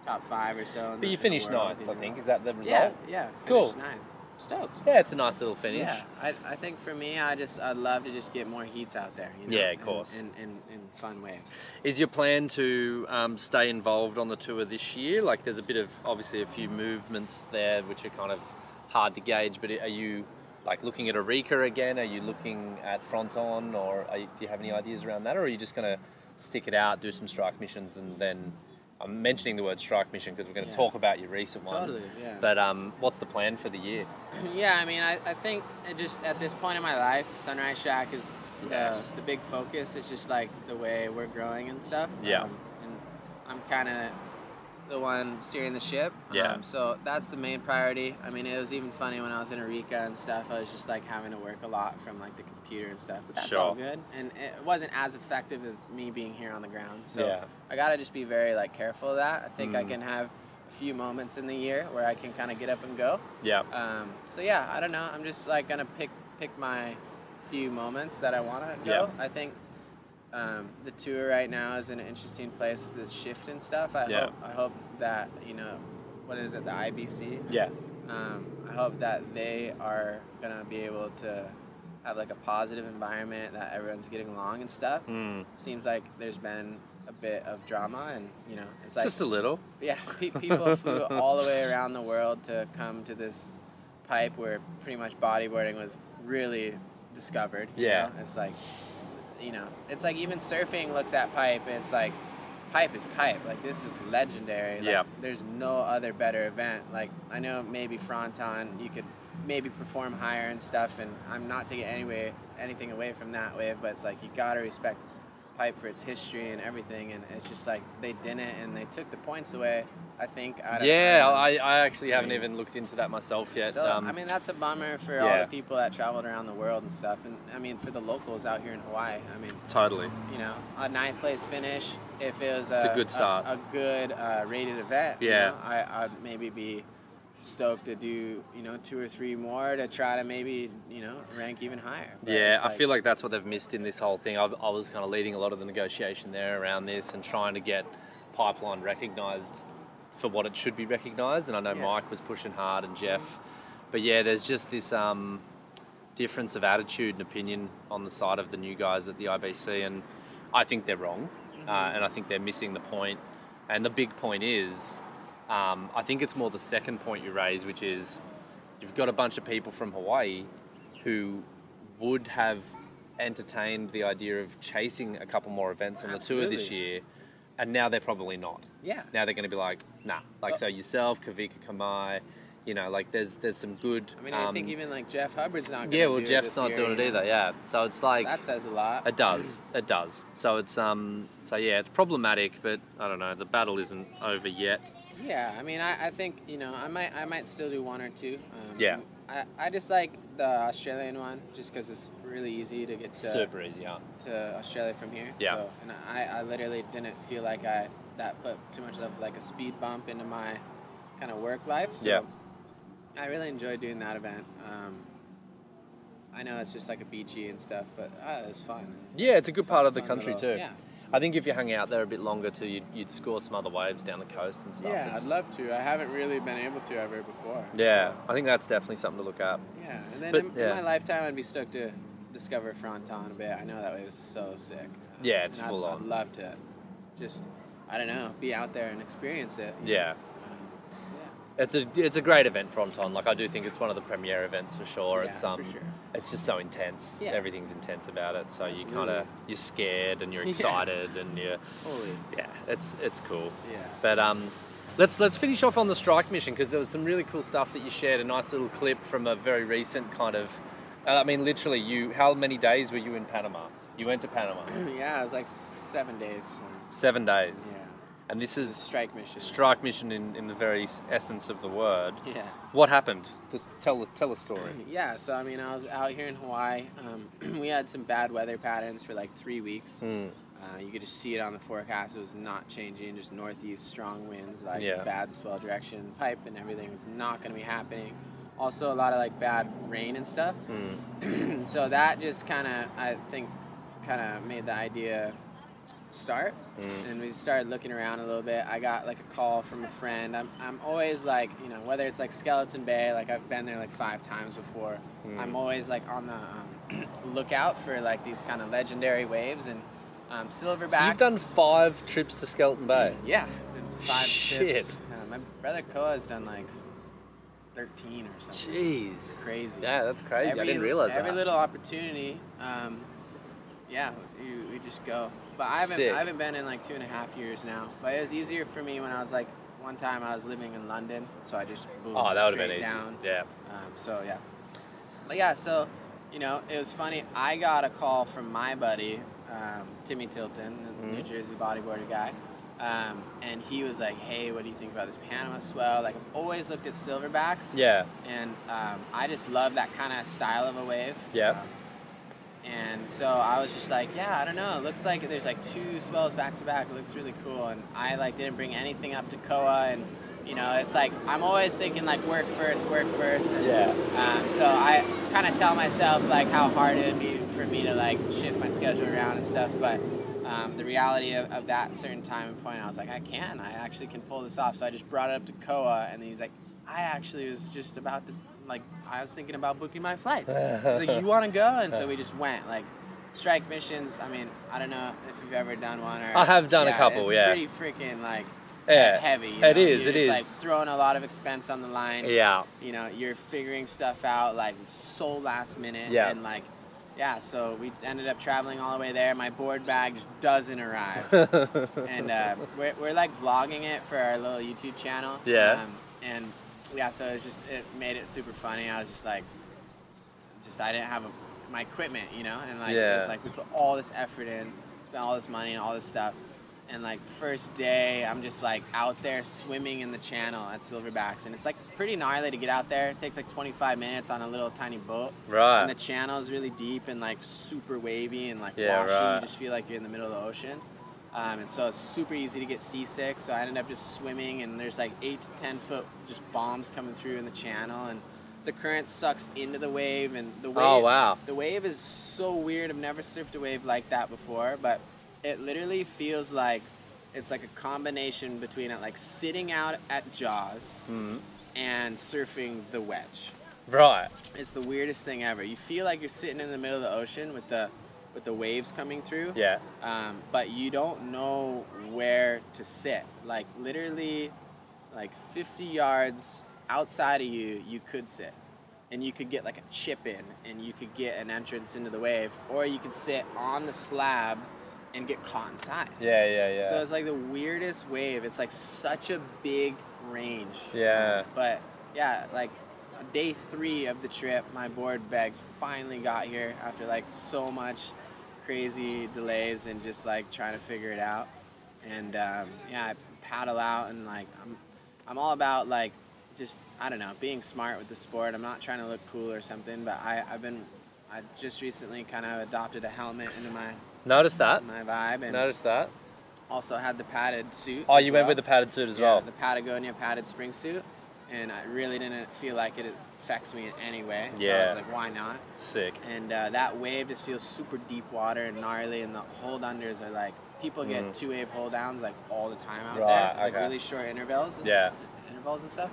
top five or so. in But the- you finished ninth, I think. Is that the result? Yeah, yeah. Cool. finished Ninth. Stoked. Yeah, it's a nice little finish. Yeah, I, I think for me, I just I'd love to just get more heats out there. You know, Yeah, of course. And, and, and fun waves. Is your plan to um, stay involved on the tour this year? Like, there's a bit of obviously a few movements there which are kind of hard to gauge. But are you like looking at Arica again? Are you looking at Fronton, or are you, do you have any ideas around that, or are you just going to stick it out, do some strike missions, and then? I'm mentioning the word strike mission because we're going to Yeah. talk about your recent one. Totally, yeah. But um, what's the plan for the year? [clears throat] Yeah, I mean, I, I think just at this point in my life, Sunrise Shack is Yeah. uh, the big focus. It's just like the way we're growing and stuff. Yeah. Um, and I'm kind of the one steering the ship. Yeah. Um, so that's the main priority. I mean, it was even funny when I was in Arica and stuff. I was just like having to work a lot from like the computer and stuff. But that's all good. And it wasn't as effective as me being here on the ground. So Yeah. I gotta just be very like careful of that. I think I Mm. can have a few moments in the year where I can kind of get up and go. Yeah. Um, so yeah, I don't know. I'm just like gonna pick pick my few moments that I want to go. Yeah. I think um, the tour right now is in an interesting place with this shift and stuff. I Yeah. hope I hope that you know what is it the IBC. Yeah. Um, I hope that they are gonna be able to have like a positive environment that everyone's getting along and stuff. Mm. Seems like there's been a bit of drama and you know it's like Just a little. yeah, pe- people [laughs] flew all the way around the world to come to this pipe where pretty much bodyboarding was really discovered. you Yeah. know? It's like, you know, it's like even surfing looks at pipe and it's like, pipe is pipe. Like, this is legendary. Like, Yeah. There's no other better event. Like, I know maybe Fronton, you could maybe perform higher and stuff, and I'm not taking any way, anything away from that wave, but it's like, you gotta respect pipe for its history and everything and it's just like they didn't and they took the points away i think out of Yeah, um, I, I actually haven't even looked into that myself yet. so um, i mean that's a bummer for all the people that traveled around the world and stuff and i mean for the locals out here in hawaii i mean totally. you know a ninth place finish if it was a, It's a good start. a, good uh, rated event you Yeah. know, I, i'd maybe be stoked to do you know two or three more to try to maybe you know rank even higher But Yeah, it's I feel like that's what they've missed in this whole thing. I, I was kind of leading a lot of the negotiation there around this and trying to get pipeline recognised for what it should be recognised. And I know Yeah. Mike was pushing hard and Jeff, but yeah, there's just this um, difference of attitude and opinion on the side of the new guys at the IBC, and I think they're wrong, uh, and I think they're missing the point. And the big point is, um, I think it's more the second point you raise, which is you've got a bunch of people from Hawaii who would have entertained the idea of chasing a couple more events on the tour this year, and now they're probably not. Yeah. Now they're going to be like, nah. Like so, yourself, Kavika Kamai, you know, like there's there's some good. I mean, I think um, even like Jeff Hubbard's not. Yeah, well, Jeff's not year, doing it either. Yeah, so it's like That says a lot. it does, it does. So it's um, so yeah, it's problematic, but I don't know. The battle isn't over yet. Yeah, I mean, I, I think you know, I might I might still do one or two. Um, Yeah. I, I just like the Australian one just because it's really easy to get to, Super easy, yeah. to Australia from here. Yeah. So, and I, I literally didn't feel like I that put too much of like a speed bump into my kind of work life. So Yeah. I really enjoyed doing that event. Um, I know it's just like a beachy and stuff, but uh, it was fun. Yeah, it's a good part of the country too. Yeah. I think if you hung out there a bit longer too, you'd, you'd score some other waves down the coast and stuff. Yeah, I'd It's- love to. I haven't really been able to ever before. Yeah, I think that's definitely something to look at. Yeah, and then But, in, yeah. in my lifetime, I'd be stoked to discover Fronton a bit. I know that wave is so sick. Yeah, it's and I'd- full on. I'd love to just, I don't know, be out there and experience it. Yeah. It's a it's a great event, Fronton. Like I do think it's one of the premier events for sure. Yeah, it's for um, sure. it's just so intense. Yeah. Everything's intense about it. So you Absolutely. kind of you're scared and you're [laughs] Yeah. excited and you're yeah. Holy. yeah, it's it's cool. Yeah. But um, let's let's finish off on the strike mission because there was some really cool stuff that you shared. A nice little clip from a very recent kind of. uh, I mean, literally, you. How many days were you in Panama? You went to Panama. [clears throat] yeah, it was like seven days or something. Seven days. Yeah. And this is Strike mission. strike mission in, in the very essence of the word. Yeah. What happened? Just tell tell a story. [clears throat] Yeah, so I mean, I was out here in Hawaii. Um, [clears throat] we had some bad weather patterns for like three weeks. Mm. Uh, you could just see it on the forecast. It was not changing, just northeast strong winds, like Yeah. bad swell direction, pipe and everything was not going to be happening. Also, a lot of like bad rain and stuff. Mm. [clears throat] so that just kind of, I think, kind of made the idea start. Mm. And we started looking around a little bit. I got like a call from a friend. I'm, I'm always like, you know, whether it's like Skeleton Bay, like I've been there like five times before. Mm. I'm always like on the um, [clears throat] lookout for like these kind of legendary waves and um, silverbacks. So you've done five trips to Skeleton Bay. Yeah, it's five Shit. trips. Uh, my brother Koa has done like 13 or something. Jeez, It's crazy. Yeah, that's crazy. Every, I didn't realize every that. little opportunity, um, yeah, we, we just go. But I haven't Sick. I haven't been in like two and a half years now. But it was easier for me when I was like one time I was living in London, so I just boom, oh, that would have straight been easy. down. Yeah. Um, so yeah, but yeah, so you know, it was funny. I got a call from my buddy um, Timmy Tilton, the New Mhm. Jersey bodyboarder guy, um, and he was like, "Hey, what do you think about this Panama swell?" Like, I've always looked at silverbacks, Yeah. and um, I just love that kind of style of a wave. Yeah. Um, and so I was just like, yeah, I don't know. It looks like there's like two swells back to back. It looks really cool. And I like didn't bring anything up to Koa, and you know, it's like I'm always thinking like work first, work first. And, Yeah. Um, so I kind of tell myself like how hard it would be for me to like shift my schedule around and stuff, but. Um, the reality of, of that certain time and point, I was like, I can, I actually can pull this off. So I just brought it up to Koa, and he's like, I actually was just about to, like, I was thinking about booking my flights. [laughs] He's like, you want to go? And so we just went. Like, strike missions. I mean, I don't know if you've ever done one or. I have done a couple, it's yeah. Pretty freaking like Yeah. heavy. You It know? is, You're it just, like throwing a lot of expense on the line. Yeah. You know, you're figuring stuff out like so last minute. Yeah. And like, yeah. So we ended up traveling all the way there. My board bag just doesn't arrive [laughs] and uh, we're, we're like vlogging it for our little YouTube channel. Yeah. Um, and yeah, so it's just it made it super funny. I was just like, just I didn't have a, my equipment, you know, and like Yeah. it's like we put all this effort in, spent all this money and all this stuff. And like first day, I'm just like out there swimming in the channel at Silverbacks, and it's like pretty gnarly to get out there. It takes like 25 minutes on a little tiny boat. Right. And the channel is really deep and like super wavy and like Yeah, washy. right. You just feel like you're in the middle of the ocean. Um, and so it's super easy to get seasick. So I ended up just swimming, and there's like eight to ten foot just bombs coming through in the channel, and the current sucks into the wave, and the wave. Oh, wow. The wave is so weird. I've never surfed a wave like that before, but it literally feels like it's like a combination between it like sitting out at Jaws Mm. and surfing the wedge. Right. It's the weirdest thing ever. You feel like you're sitting in the middle of the ocean with the with the waves coming through. Yeah. Um, but you don't know where to sit. Like literally, like 50 yards outside of you, you could sit, and you could get like a chip in, and you could get an entrance into the wave, or you could sit on the slab and get caught inside. Yeah, yeah, yeah. So it's like the weirdest wave. It's like such a big range. Yeah. But yeah, like day three of the trip, my board bags finally got here after like so much crazy delays and just like trying to figure it out. And um, yeah, I paddle out and like I'm, I'm all about like just I don't know being smart with the sport. I'm not trying to look cool or something, but I I've been I just recently kind of adopted a helmet into my Notice that. my vibe and Notice that. also had the padded suit. Oh, you went with the padded suit as Yeah, well. The Patagonia padded spring suit, and I really didn't feel like it affects me in any way. So I was like, why not? Sick. And uh, that wave just feels super deep water and gnarly, and the hold unders are like people get Mm. two wave hold downs like all the time out Right, there, like okay. really short intervals. And Yeah. s- intervals and stuff.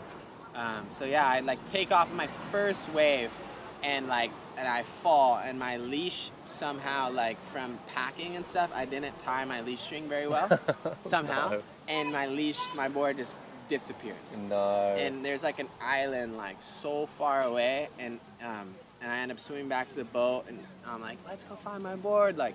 Um, so yeah, I like take off my first wave, and like and I fall, and my leash somehow like from packing and stuff, I didn't tie my leash string very well [laughs] somehow, No. and my leash, my board just disappears No. and there's like an island like so far away and um, and I end up swimming back to the boat and I'm like let's go find my board like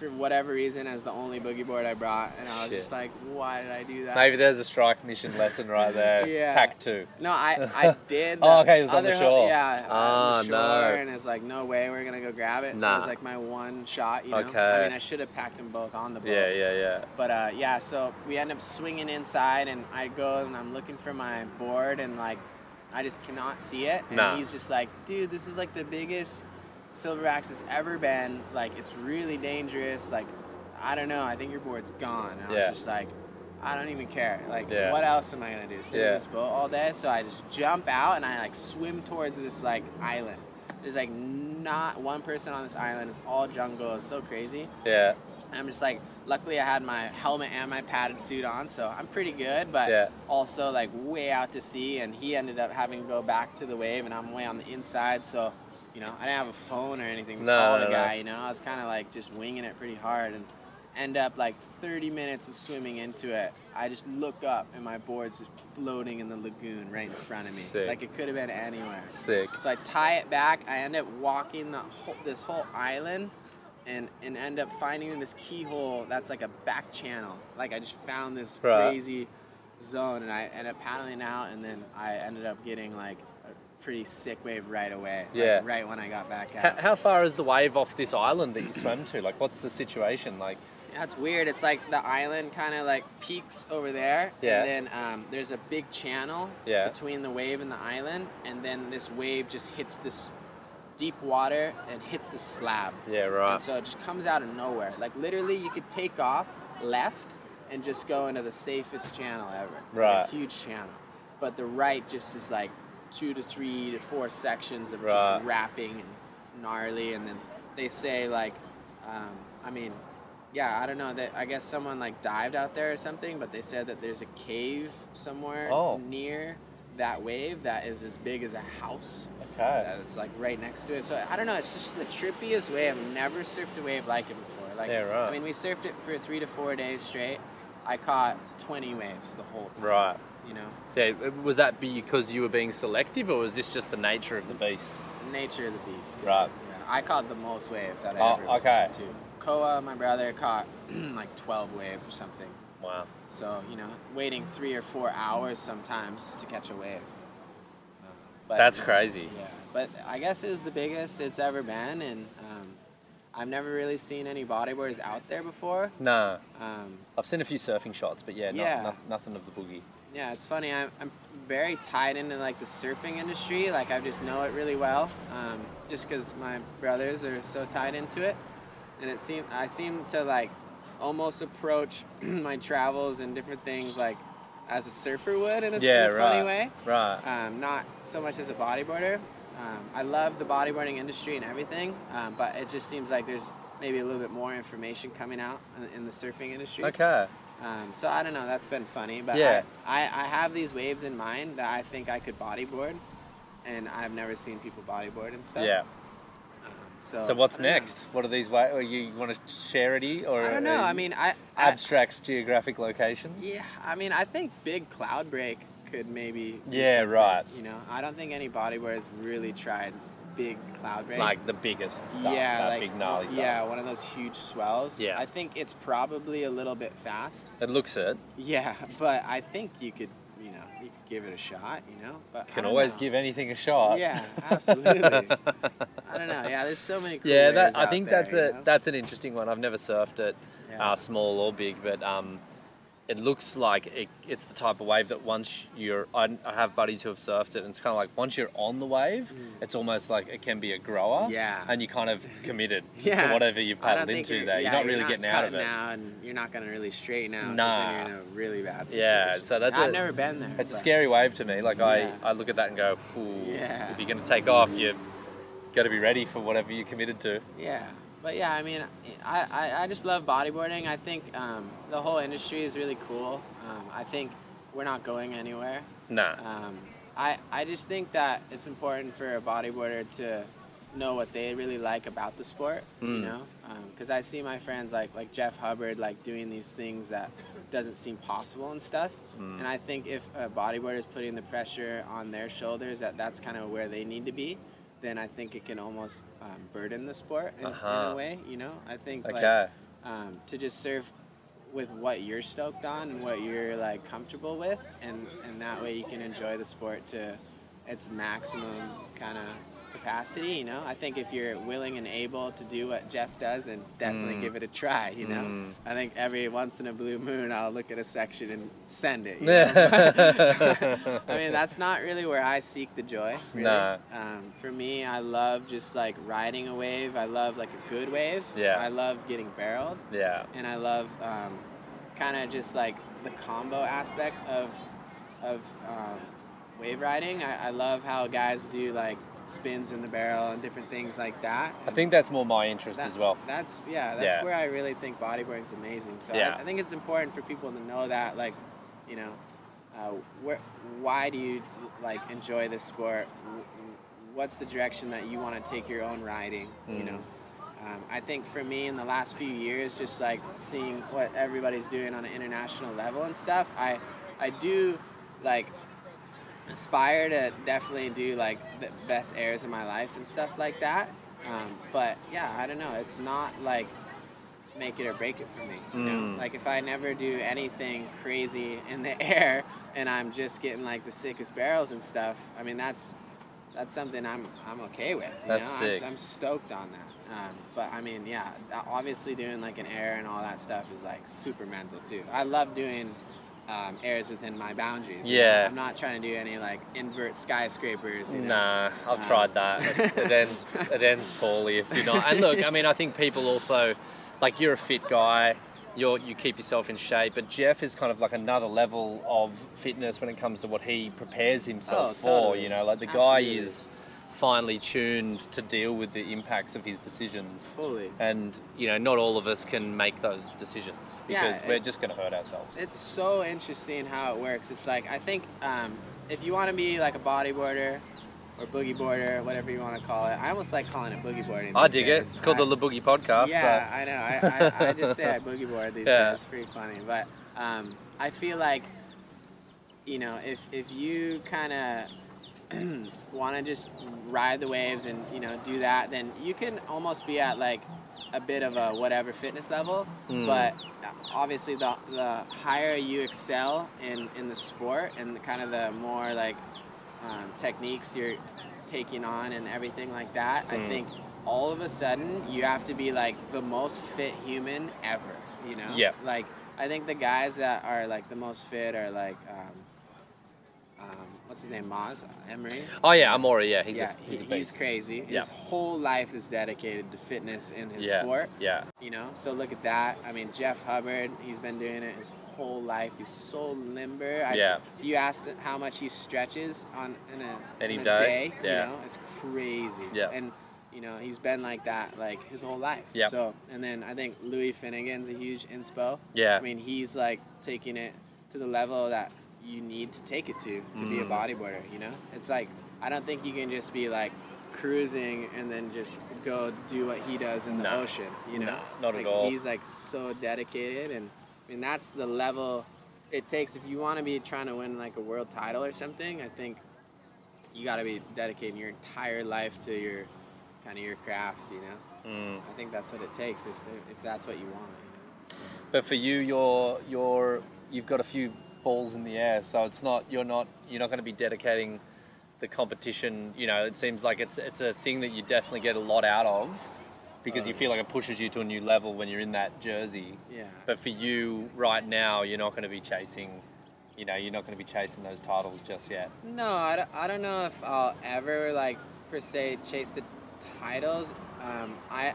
for whatever reason as the only boogie board I brought and I was Shit. just like why did I do that Maybe there's a strike mission lesson right there. [laughs] Yeah. Pack two. no I I [laughs] did Oh, okay, it was on the ho- shore. yeah Ah, on the shore no. and it's like no way we're gonna go grab it so it was like my one shot you know Okay. I mean I should have packed them both on the boat Yeah, yeah, yeah. But uh, yeah, so we end up swinging inside, and I go and I'm looking for my board, and like, I just cannot see it. And Nah. he's just like, dude, this is like the biggest silverbacks has ever been. Like, it's really dangerous. Like, I don't know. I think your board's gone. And I Yeah. was just like, I don't even care. Like, Yeah. what else am I gonna do? Sit Yeah. in this boat all day? So I just jump out and I like swim towards this like island. There's like not one person on this island. It's all jungle. It's so crazy. Yeah. I'm just like, luckily I had my helmet and my padded suit on, so I'm pretty good. But Yeah. also like way out to sea, and he ended up having to go back to the wave, and I'm way on the inside, so you know I didn't have a phone or anything to No, call no, the no. guy. You know, I was kind of like just winging it pretty hard, and end up like 30 minutes of swimming into it. I just look up, and my board's just floating in the lagoon right in front of me, Sick. like it could have been anywhere. Sick. So I tie it back. I end up walking the whole, this whole island, and and end up finding this keyhole that's like a back channel. Like I just found this Right. crazy zone, and I end up paddling out, and then I ended up getting like pretty sick wave right away. like, Yeah. right when I got back How, out. how far is the wave off this island that you swam to? Like, what's the situation? Like, Yeah, it's weird. It's like the island kind of like peaks over there, Yeah. and then um, there's a big channel Yeah. between the wave and the island, and then this wave just hits this deep water and hits the slab. yeah, And right. so it just comes out of nowhere. Like literally, you could take off left and just go into the safest channel ever. Like, Right. a huge channel. But the right just is like two to three to four sections of Right. just rapping and gnarly. And then they say like, um, I mean, yeah, I don't know. That I guess someone like dived out there or something. But they said that there's a cave somewhere Oh. near that wave that is as big as a house Okay. that's like right next to it. So I don't know. It's just the trippiest wave. I've never surfed a wave like it before. Like, Yeah, right. I mean, we surfed it for three to four days straight. I caught 20 waves the whole time. Right. You know, So, was that because you were being selective, or was this just the nature of the beast? nature of the beast. Right. Yeah, I caught the most waves out of Oh, everyone. okay. Too. Koa, my brother, caught [clears throat] like 12 waves or something. Wow. So you know, waiting three or four hours sometimes to catch a wave. But, That's crazy. Yeah, but I guess it was the biggest it's ever been, and um, I've never really seen any bodyboarders out there before. Nah, Um, I've seen a few surfing shots, but yeah, no- Yeah. no- nothing of the boogie. Yeah, it's funny. I'm, I'm very tied into like the surfing industry. Like I just know it really well, um, just because my brothers are so tied into it, and it seem I seem to like almost approach [clears throat] my travels and different things like as a surfer would in a, yeah, a right. funny way. Right. um, not so much as a bodyboarder. Um, I love the bodyboarding industry and everything, um, but it just seems like there's maybe a little bit more information coming out in, in the surfing industry. Okay. Um, so I don't know. That's been funny, but Yeah. I, I, I have these waves in mind that I think I could bodyboard, and I've never seen people bodyboard and stuff. Yeah. Um, so So what's I don't know. next? What are these? wa- Or you want to charity or I don't know. I mean, I, I abstract geographic locations? Yeah, I mean, I think big cloud break could maybe. Yeah, right. You know, I don't think any bodyboarders really tried big cloud break. Like the biggest stuff, yeah, that like big gnarly stuff. yeah, one of those huge swells. Yeah. I think it's probably a little bit fast. It looks it. Yeah, [laughs] but I think you could, you know, you could give it a shot. You know, but Can always know. give anything a shot. Yeah, absolutely. [laughs] I don't know. Yeah, there's so many. Cool Yeah, that I think there, that's a know? that's an interesting one. I've never surfed it, Yeah. uh, small or big, but um, it looks like it, it's the type of wave that once you're, I, I have buddies who have surfed it, and it's kind of like once you're on the wave, it's almost like it can be a grower. Mm. Yeah. And you're kind of committed [laughs] Yeah. to whatever you've paddled into you're- there. yeah, you're not really not getting out of it. Out and you're not going to really straighten out Nah. You're in a really bad situation. Yeah, so that's I've a- never been there. It's a scary wave to me. Like Yeah. I, I look at that and go, Yeah. if you're going to take off, you've got to be ready for whatever you're committed to. Yeah, but yeah, I mean, I, I, I just love bodyboarding. I think um, the whole industry is really cool. Um, I think we're not going anywhere. Nah. Um, I, I just think that it's important for a bodyboarder to know what they really like about the sport, you Mm. know? Because I see my friends like like Jeff Hubbard like doing these things that doesn't seem possible and stuff. Mm. And I think if a bodyboarder is putting the pressure on their shoulders that that's kind of where they need to be, then I think it can almost um, burden the sport in, in Uh-huh. a way, you know? I think like um, to just surf with what you're stoked on and what you're like comfortable with and and that way you can enjoy the sport to its maximum kind of capacity you know i think if you're willing and able to do what jeff does and definitely Mm. give it a try you know Mm. i think every once in a blue moon i'll look at a section and send it you know? [laughs] I mean, that's not really where I seek the joy. Really. Nah. Um, for me, I love just like riding a wave. I love like a good wave. Yeah. I love getting barreled, yeah. and I love um, kind of just like the combo aspect of of um, wave riding. I, I love how guys do like spins in the barrel and different things like that. I think that's more my interest That- as well. That's yeah. That's Yeah. where I really think bodyboarding is amazing. So Yeah. I, I think it's important for people to know that, like, you know, uh, where, why do you like enjoy this sport? What's the direction that you want to take your own riding? You Mm. know, um, I think for me in the last few years, just like seeing what everybody's doing on an international level and stuff, I I do like aspire to definitely do like the best airs of my life and stuff like that. Um, but yeah, I don't know. It's not like make it or break it for me. You know, Mm. like if I never do anything crazy in the [laughs] air and I'm just getting like the sickest barrels and stuff, I mean that's that's something I'm I'm okay with. You That's know? I'm- sick. I'm, stoked on that. Um, but I mean, yeah, obviously doing like an air and all that stuff is like super mental too. I love doing um, airs within my boundaries. Yeah. I'm not trying to do any like invert skyscrapers. You know? Nah, I've Um, tried that. It, [laughs] it ends it ends poorly if you're not. And look, I mean, I think people also like you're a fit guy. You're, you keep yourself in shape, but Jeff is kind of like another level of fitness when it comes to what he prepares himself Oh, for. totally. You know, like the guy Absolutely. is finely tuned to deal with the impacts of his decisions. Fully. And you know, not all of us can make those decisions Yeah, because we're just going to hurt ourselves. It's so interesting how it works. It's like I think um, if you want to be like a bodyboarder or boogie boarder, whatever you want to call it, I almost like calling it boogie boarding. I dig it. It's called I- the Le Boogie Podcast. Yeah, so- I know. I, I, I [laughs] just say I boogie board these Yeah. days. It's pretty funny, but um, I feel like you know if if you kind of [clears throat] want to just ride the waves and you know do that, then you can almost be at like a bit of a whatever fitness level. Mm. But obviously, the the higher you excel in in the sport and the kind of the more like um, techniques you're taking on and everything like that, I Mm. think all of a sudden you have to be like the most fit human ever. You know? Yeah. Like I think the guys that are like the most fit are like. Um, um, what's his name? Maz Emery. Oh yeah, Amaury. Yeah, he's yeah, a he's he- beast. crazy. Yeah. His whole life is dedicated to fitness in his yeah, sport. yeah. You know, so look at that. I mean, Jeff Hubbard, he's been doing it his whole life. He's so limber. I, Yeah. If you asked him how much he stretches on in a, Any in a day, yeah. you know, it's crazy. Yeah. And you you know, he's been like that like his whole life. Yeah. So, and then I think Lewy Finnegan's a huge inspo. Yeah. I mean, he's like taking it to the level that you need to take it to to be a Mm. bodyboarder. You know, it's like I don't think you can just be like cruising and then just go do what he does in the No. ocean. You know, No, not at all. He's like so dedicated, and I mean that's the level it takes if you want to be trying to win like a world title or something. I think you got to be dedicating your entire life to your kind of your craft. You know, Mm. I think that's what it takes if if that's what you want. You know? But for you, you're you're you've got a few balls in the air, so it's not you're not you're not going to be dedicating the competition. You know, it seems like it's it's a thing that you definitely get a lot out of because you Uh. feel like it pushes you to a new level when you're in that jersey. Yeah. But for you right now, you're not going to be chasing. You know, you're not going to be chasing those titles just yet. No, I don't, I don't know if I'll ever like per se chase the titles. Um, I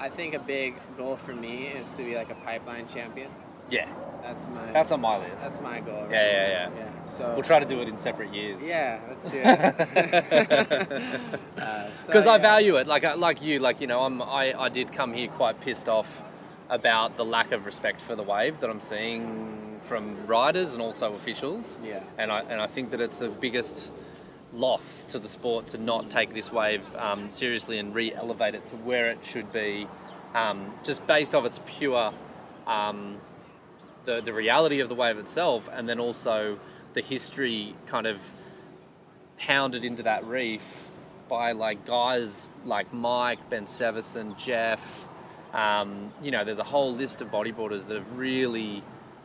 I think a big goal for me is to be like a pipeline champion. Yeah, That's my that's on my list. that's my goal. Right Yeah, yeah, yeah. yeah. So we'll try to do it in separate years. Yeah, let's do it. [laughs] [laughs] Uh, so, because I yeah. value it. Like like you, like you know, I'm I, I did come here quite pissed off about the lack of respect for the wave that I'm seeing from riders and also officials. Yeah. And I and I think that it's the biggest loss to the sport to not take this wave um, seriously and re-elevate it to where it should be, um, just based off its pure. Um, the, the reality of the wave itself, and then also the history kind of pounded into that reef by like guys like Mike, Ben Severson, Jeff. Um, you know, there's a whole list of bodyboarders that have really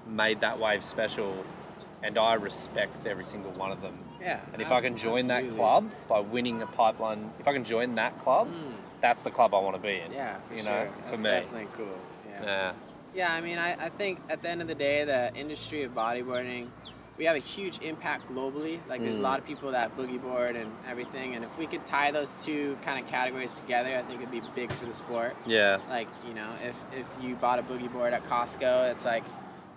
made that wave special, and I respect every single one of them. Yeah. And if I can join that club by winning a pipeline, if I can join that club, that's the club I want to be in. Mm. Yeah, for you sure. know, That's for me. definitely cool. Yeah. Yeah. Yeah, I mean, I, I think at the end of the day, the industry of bodyboarding, we have a huge impact globally. Like, there's a Mm. lot of people that boogie board and everything. And if we could tie those two kind of categories together, I think it'd be big for the sport. Yeah. Like, you know, if, if you bought a boogie board at Costco, it's like,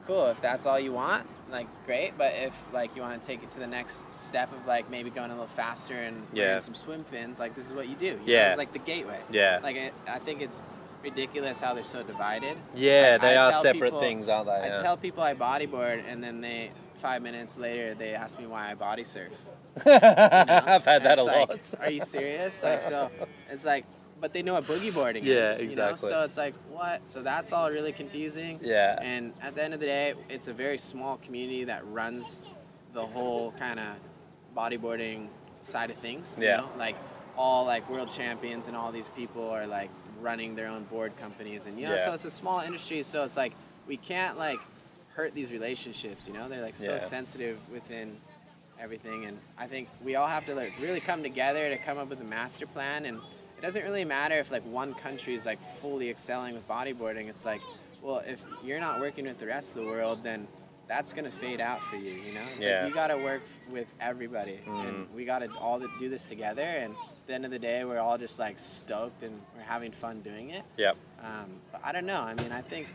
cool. If that's all you want, like, great. But if, like, you want to take it to the next step of, like, maybe going a little faster and Yeah. wearing some swim fins, like, this is what you do. You know, Yeah. It's like the gateway. Yeah. Like, it, I think it's ridiculous how they're so divided. Yeah, like, they are separate people- things, aren't they? I tell people I bodyboard, and then they five minutes later they ask me why I body surf. [laughs] I've had And that a like, lot. Are you serious? Like so, [laughs] it's like, but they know what boogie boarding Yeah, is. You know? exactly. So it's like what? So that's all really confusing. Yeah. And at the end of the day, it's a very small community that runs the whole kind of bodyboarding side of things. You Yeah. know? Like all like world champions and all these people are like running their own board companies and you know Yeah. so it's a small industry so it's like we can't like hurt these relationships you know they're like so Yeah. sensitive within everything and i think we all have to like really come together to come up with a master plan and it doesn't really matter if like one country is like fully excelling with bodyboarding it's like well if you're not working with the rest of the world then that's gonna fade out for you you know it's Yeah. like you gotta work with everybody and mm-hmm. we gotta all do this together and the end of the day we're all just like stoked and we're having fun doing it Yep. um, but I don't know. I mean, I think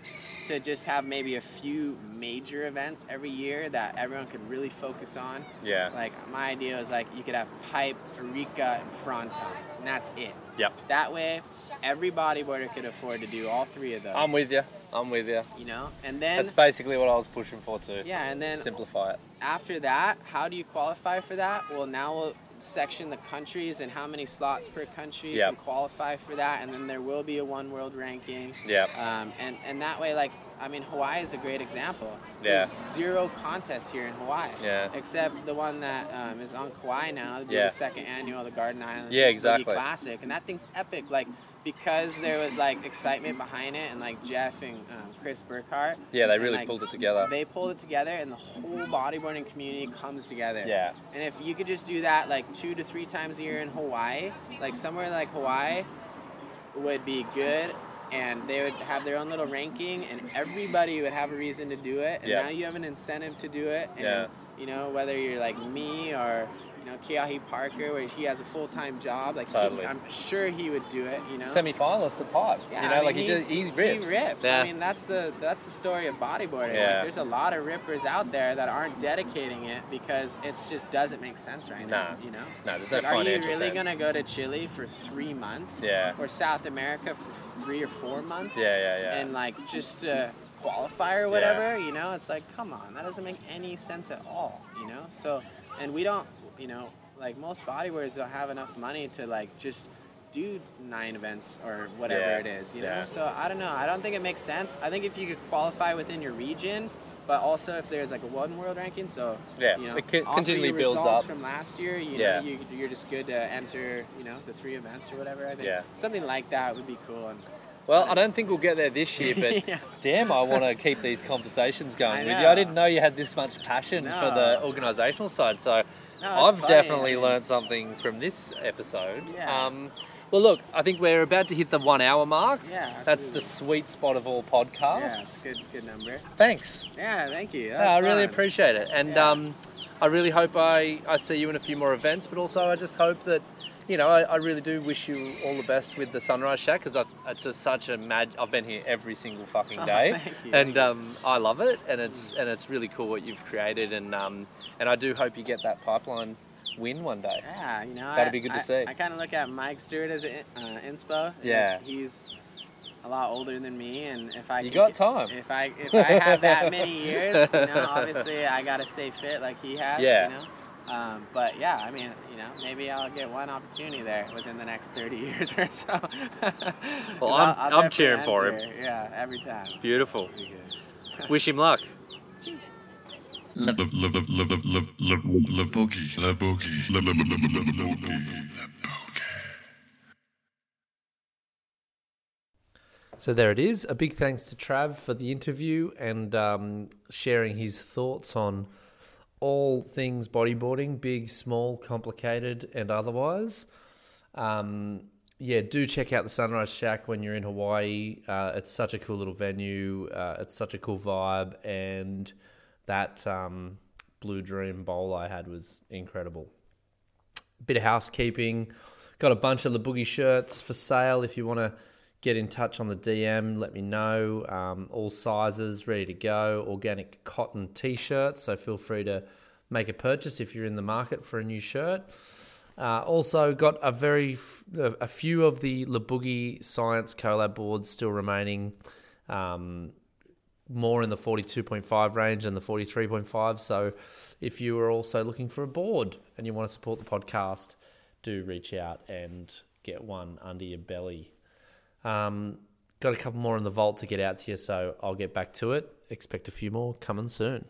to just have maybe a few major events every year that everyone could really focus on. Yeah. Like my idea was like you could have pipe, Arica, and fronton, and that's it. Yep. That way, every bodyboarder could afford to do all three of those. I'm with you. I'm with you. You know, and then That's basically what I was pushing for too. yeah, and then Simplify it. after that, how do you qualify for that? Well, now we'll section the countries and how many slots per country Yep. can qualify for that, and then there will be a one world ranking. Yeah. Um, and, and that way, like, I mean, Hawaii is a great example. Yeah. There's zero contests here in Hawaii. Yeah. Except the one that um, is on Kauai now, the Yeah. second annual, the Garden Island Yeah, exactly. Classic. And that thing's epic. Like, because there was, like, excitement behind it, and, like, Jeff and um, Chris Burkhart. Yeah, they and, really like, pulled it together. They pulled it together, and the whole bodyboarding community comes together. Yeah. And if you could just do that like two to three times a year in Hawaii, like somewhere like Hawaii would be good and they would have their own little ranking and everybody would have a reason to do it and Yeah. now you have an incentive to do it and Yeah. you know whether you're like me or you know, Keahi Parker, where he has a full time job. Like, he- I'm sure he would do it. You know, Semi-finalist at pipe. yeah, you know, I mean, like he, just he rips. He rips. Yeah. I mean, that's the that's the story of bodyboarding. Yeah. Like, there's a lot of rippers out there that aren't dedicating it because it just doesn't make sense right now. Nah. You know. No, there's no Like, are you really sense. gonna go to Chile for three months? Yeah. Or South America for three or four months? Yeah, yeah, yeah. And like just to qualify or whatever, you know, it's like, come on, that doesn't make any sense at all, you know. So, and we don't, you know, like most bodybuilders don't have enough money to like just do nine events or whatever Yeah, it is, you know. yeah. So I don't know. I don't think it makes sense. I think if you could qualify within your region. But also, if there's like a one world ranking, so Yeah, you know, it off continually builds results up. from last year. You Yeah. know, you, you're just good to enter, you know, the three events or whatever. I think Yeah. something like that would be cool. And Well, I don't think we'll get there this year, [laughs] but Yeah. damn, I want to keep these conversations [laughs] going with you. I didn't know you had this much passion for the organisational side, so No, I've funny, definitely learned something from this episode. Yeah. Um, well, look, I think we're about to hit the one hour mark. Yeah, That's the sweet spot of all podcasts. it's good, good number. Thanks. Yeah, thank you. Yeah, I really appreciate it. And Yeah. um, I really hope I, I see you in a few more events, but also I just hope that, you know, I, I really do wish you all the best with the Sunrise Shack because it's a, such a mad. I've been here every single fucking Oh, day, thank you, and um, I love it, and it's and it's really cool what you've created, and um, and I do hope you get that pipeline win one day. Yeah, you know, That'd I- be good to see. I kind of look at Mike Stewart as an uh, inspo. Yeah. he's a lot older than me, and if I You got time. If I if I have that many [laughs] years, you know, obviously I gotta stay fit like he has. Yeah. You know. Um, but yeah, I mean, you know, maybe I'll get one opportunity there within the next 30 years or so. well, I'm, I'll, I'll I'm cheering enter. for him. Yeah, every time. Beautiful. Wish him luck. La boogie, la boogie, la boogie. So there it is. A big thanks to Trav for the interview and um, sharing his thoughts on all things bodyboarding, big, small, complicated, and otherwise. Um, yeah, do check out the Sunrise Shack when you're in Hawaii. Uh, it's such a cool little venue. Uh, it's such a cool vibe, and that um, Blue Dream bowl I had was incredible bit of housekeeping. Got a bunch of the boogie shirts for sale. If you want to get in touch on the DM, let me know. Um, all sizes ready to go. Organic cotton t-shirts. So feel free to make a purchase if you're in the market for a new shirt. Uh, also got a very f- a few of the Le Boogie Science collab boards still remaining. Um, more in the 42.5 range and the 43.5. So if you are also looking for a board and you want to support the podcast, do reach out and get one under your belly. Um, got a couple more in the vault to get out to you, so I'll get back to it. Expect a few more coming soon.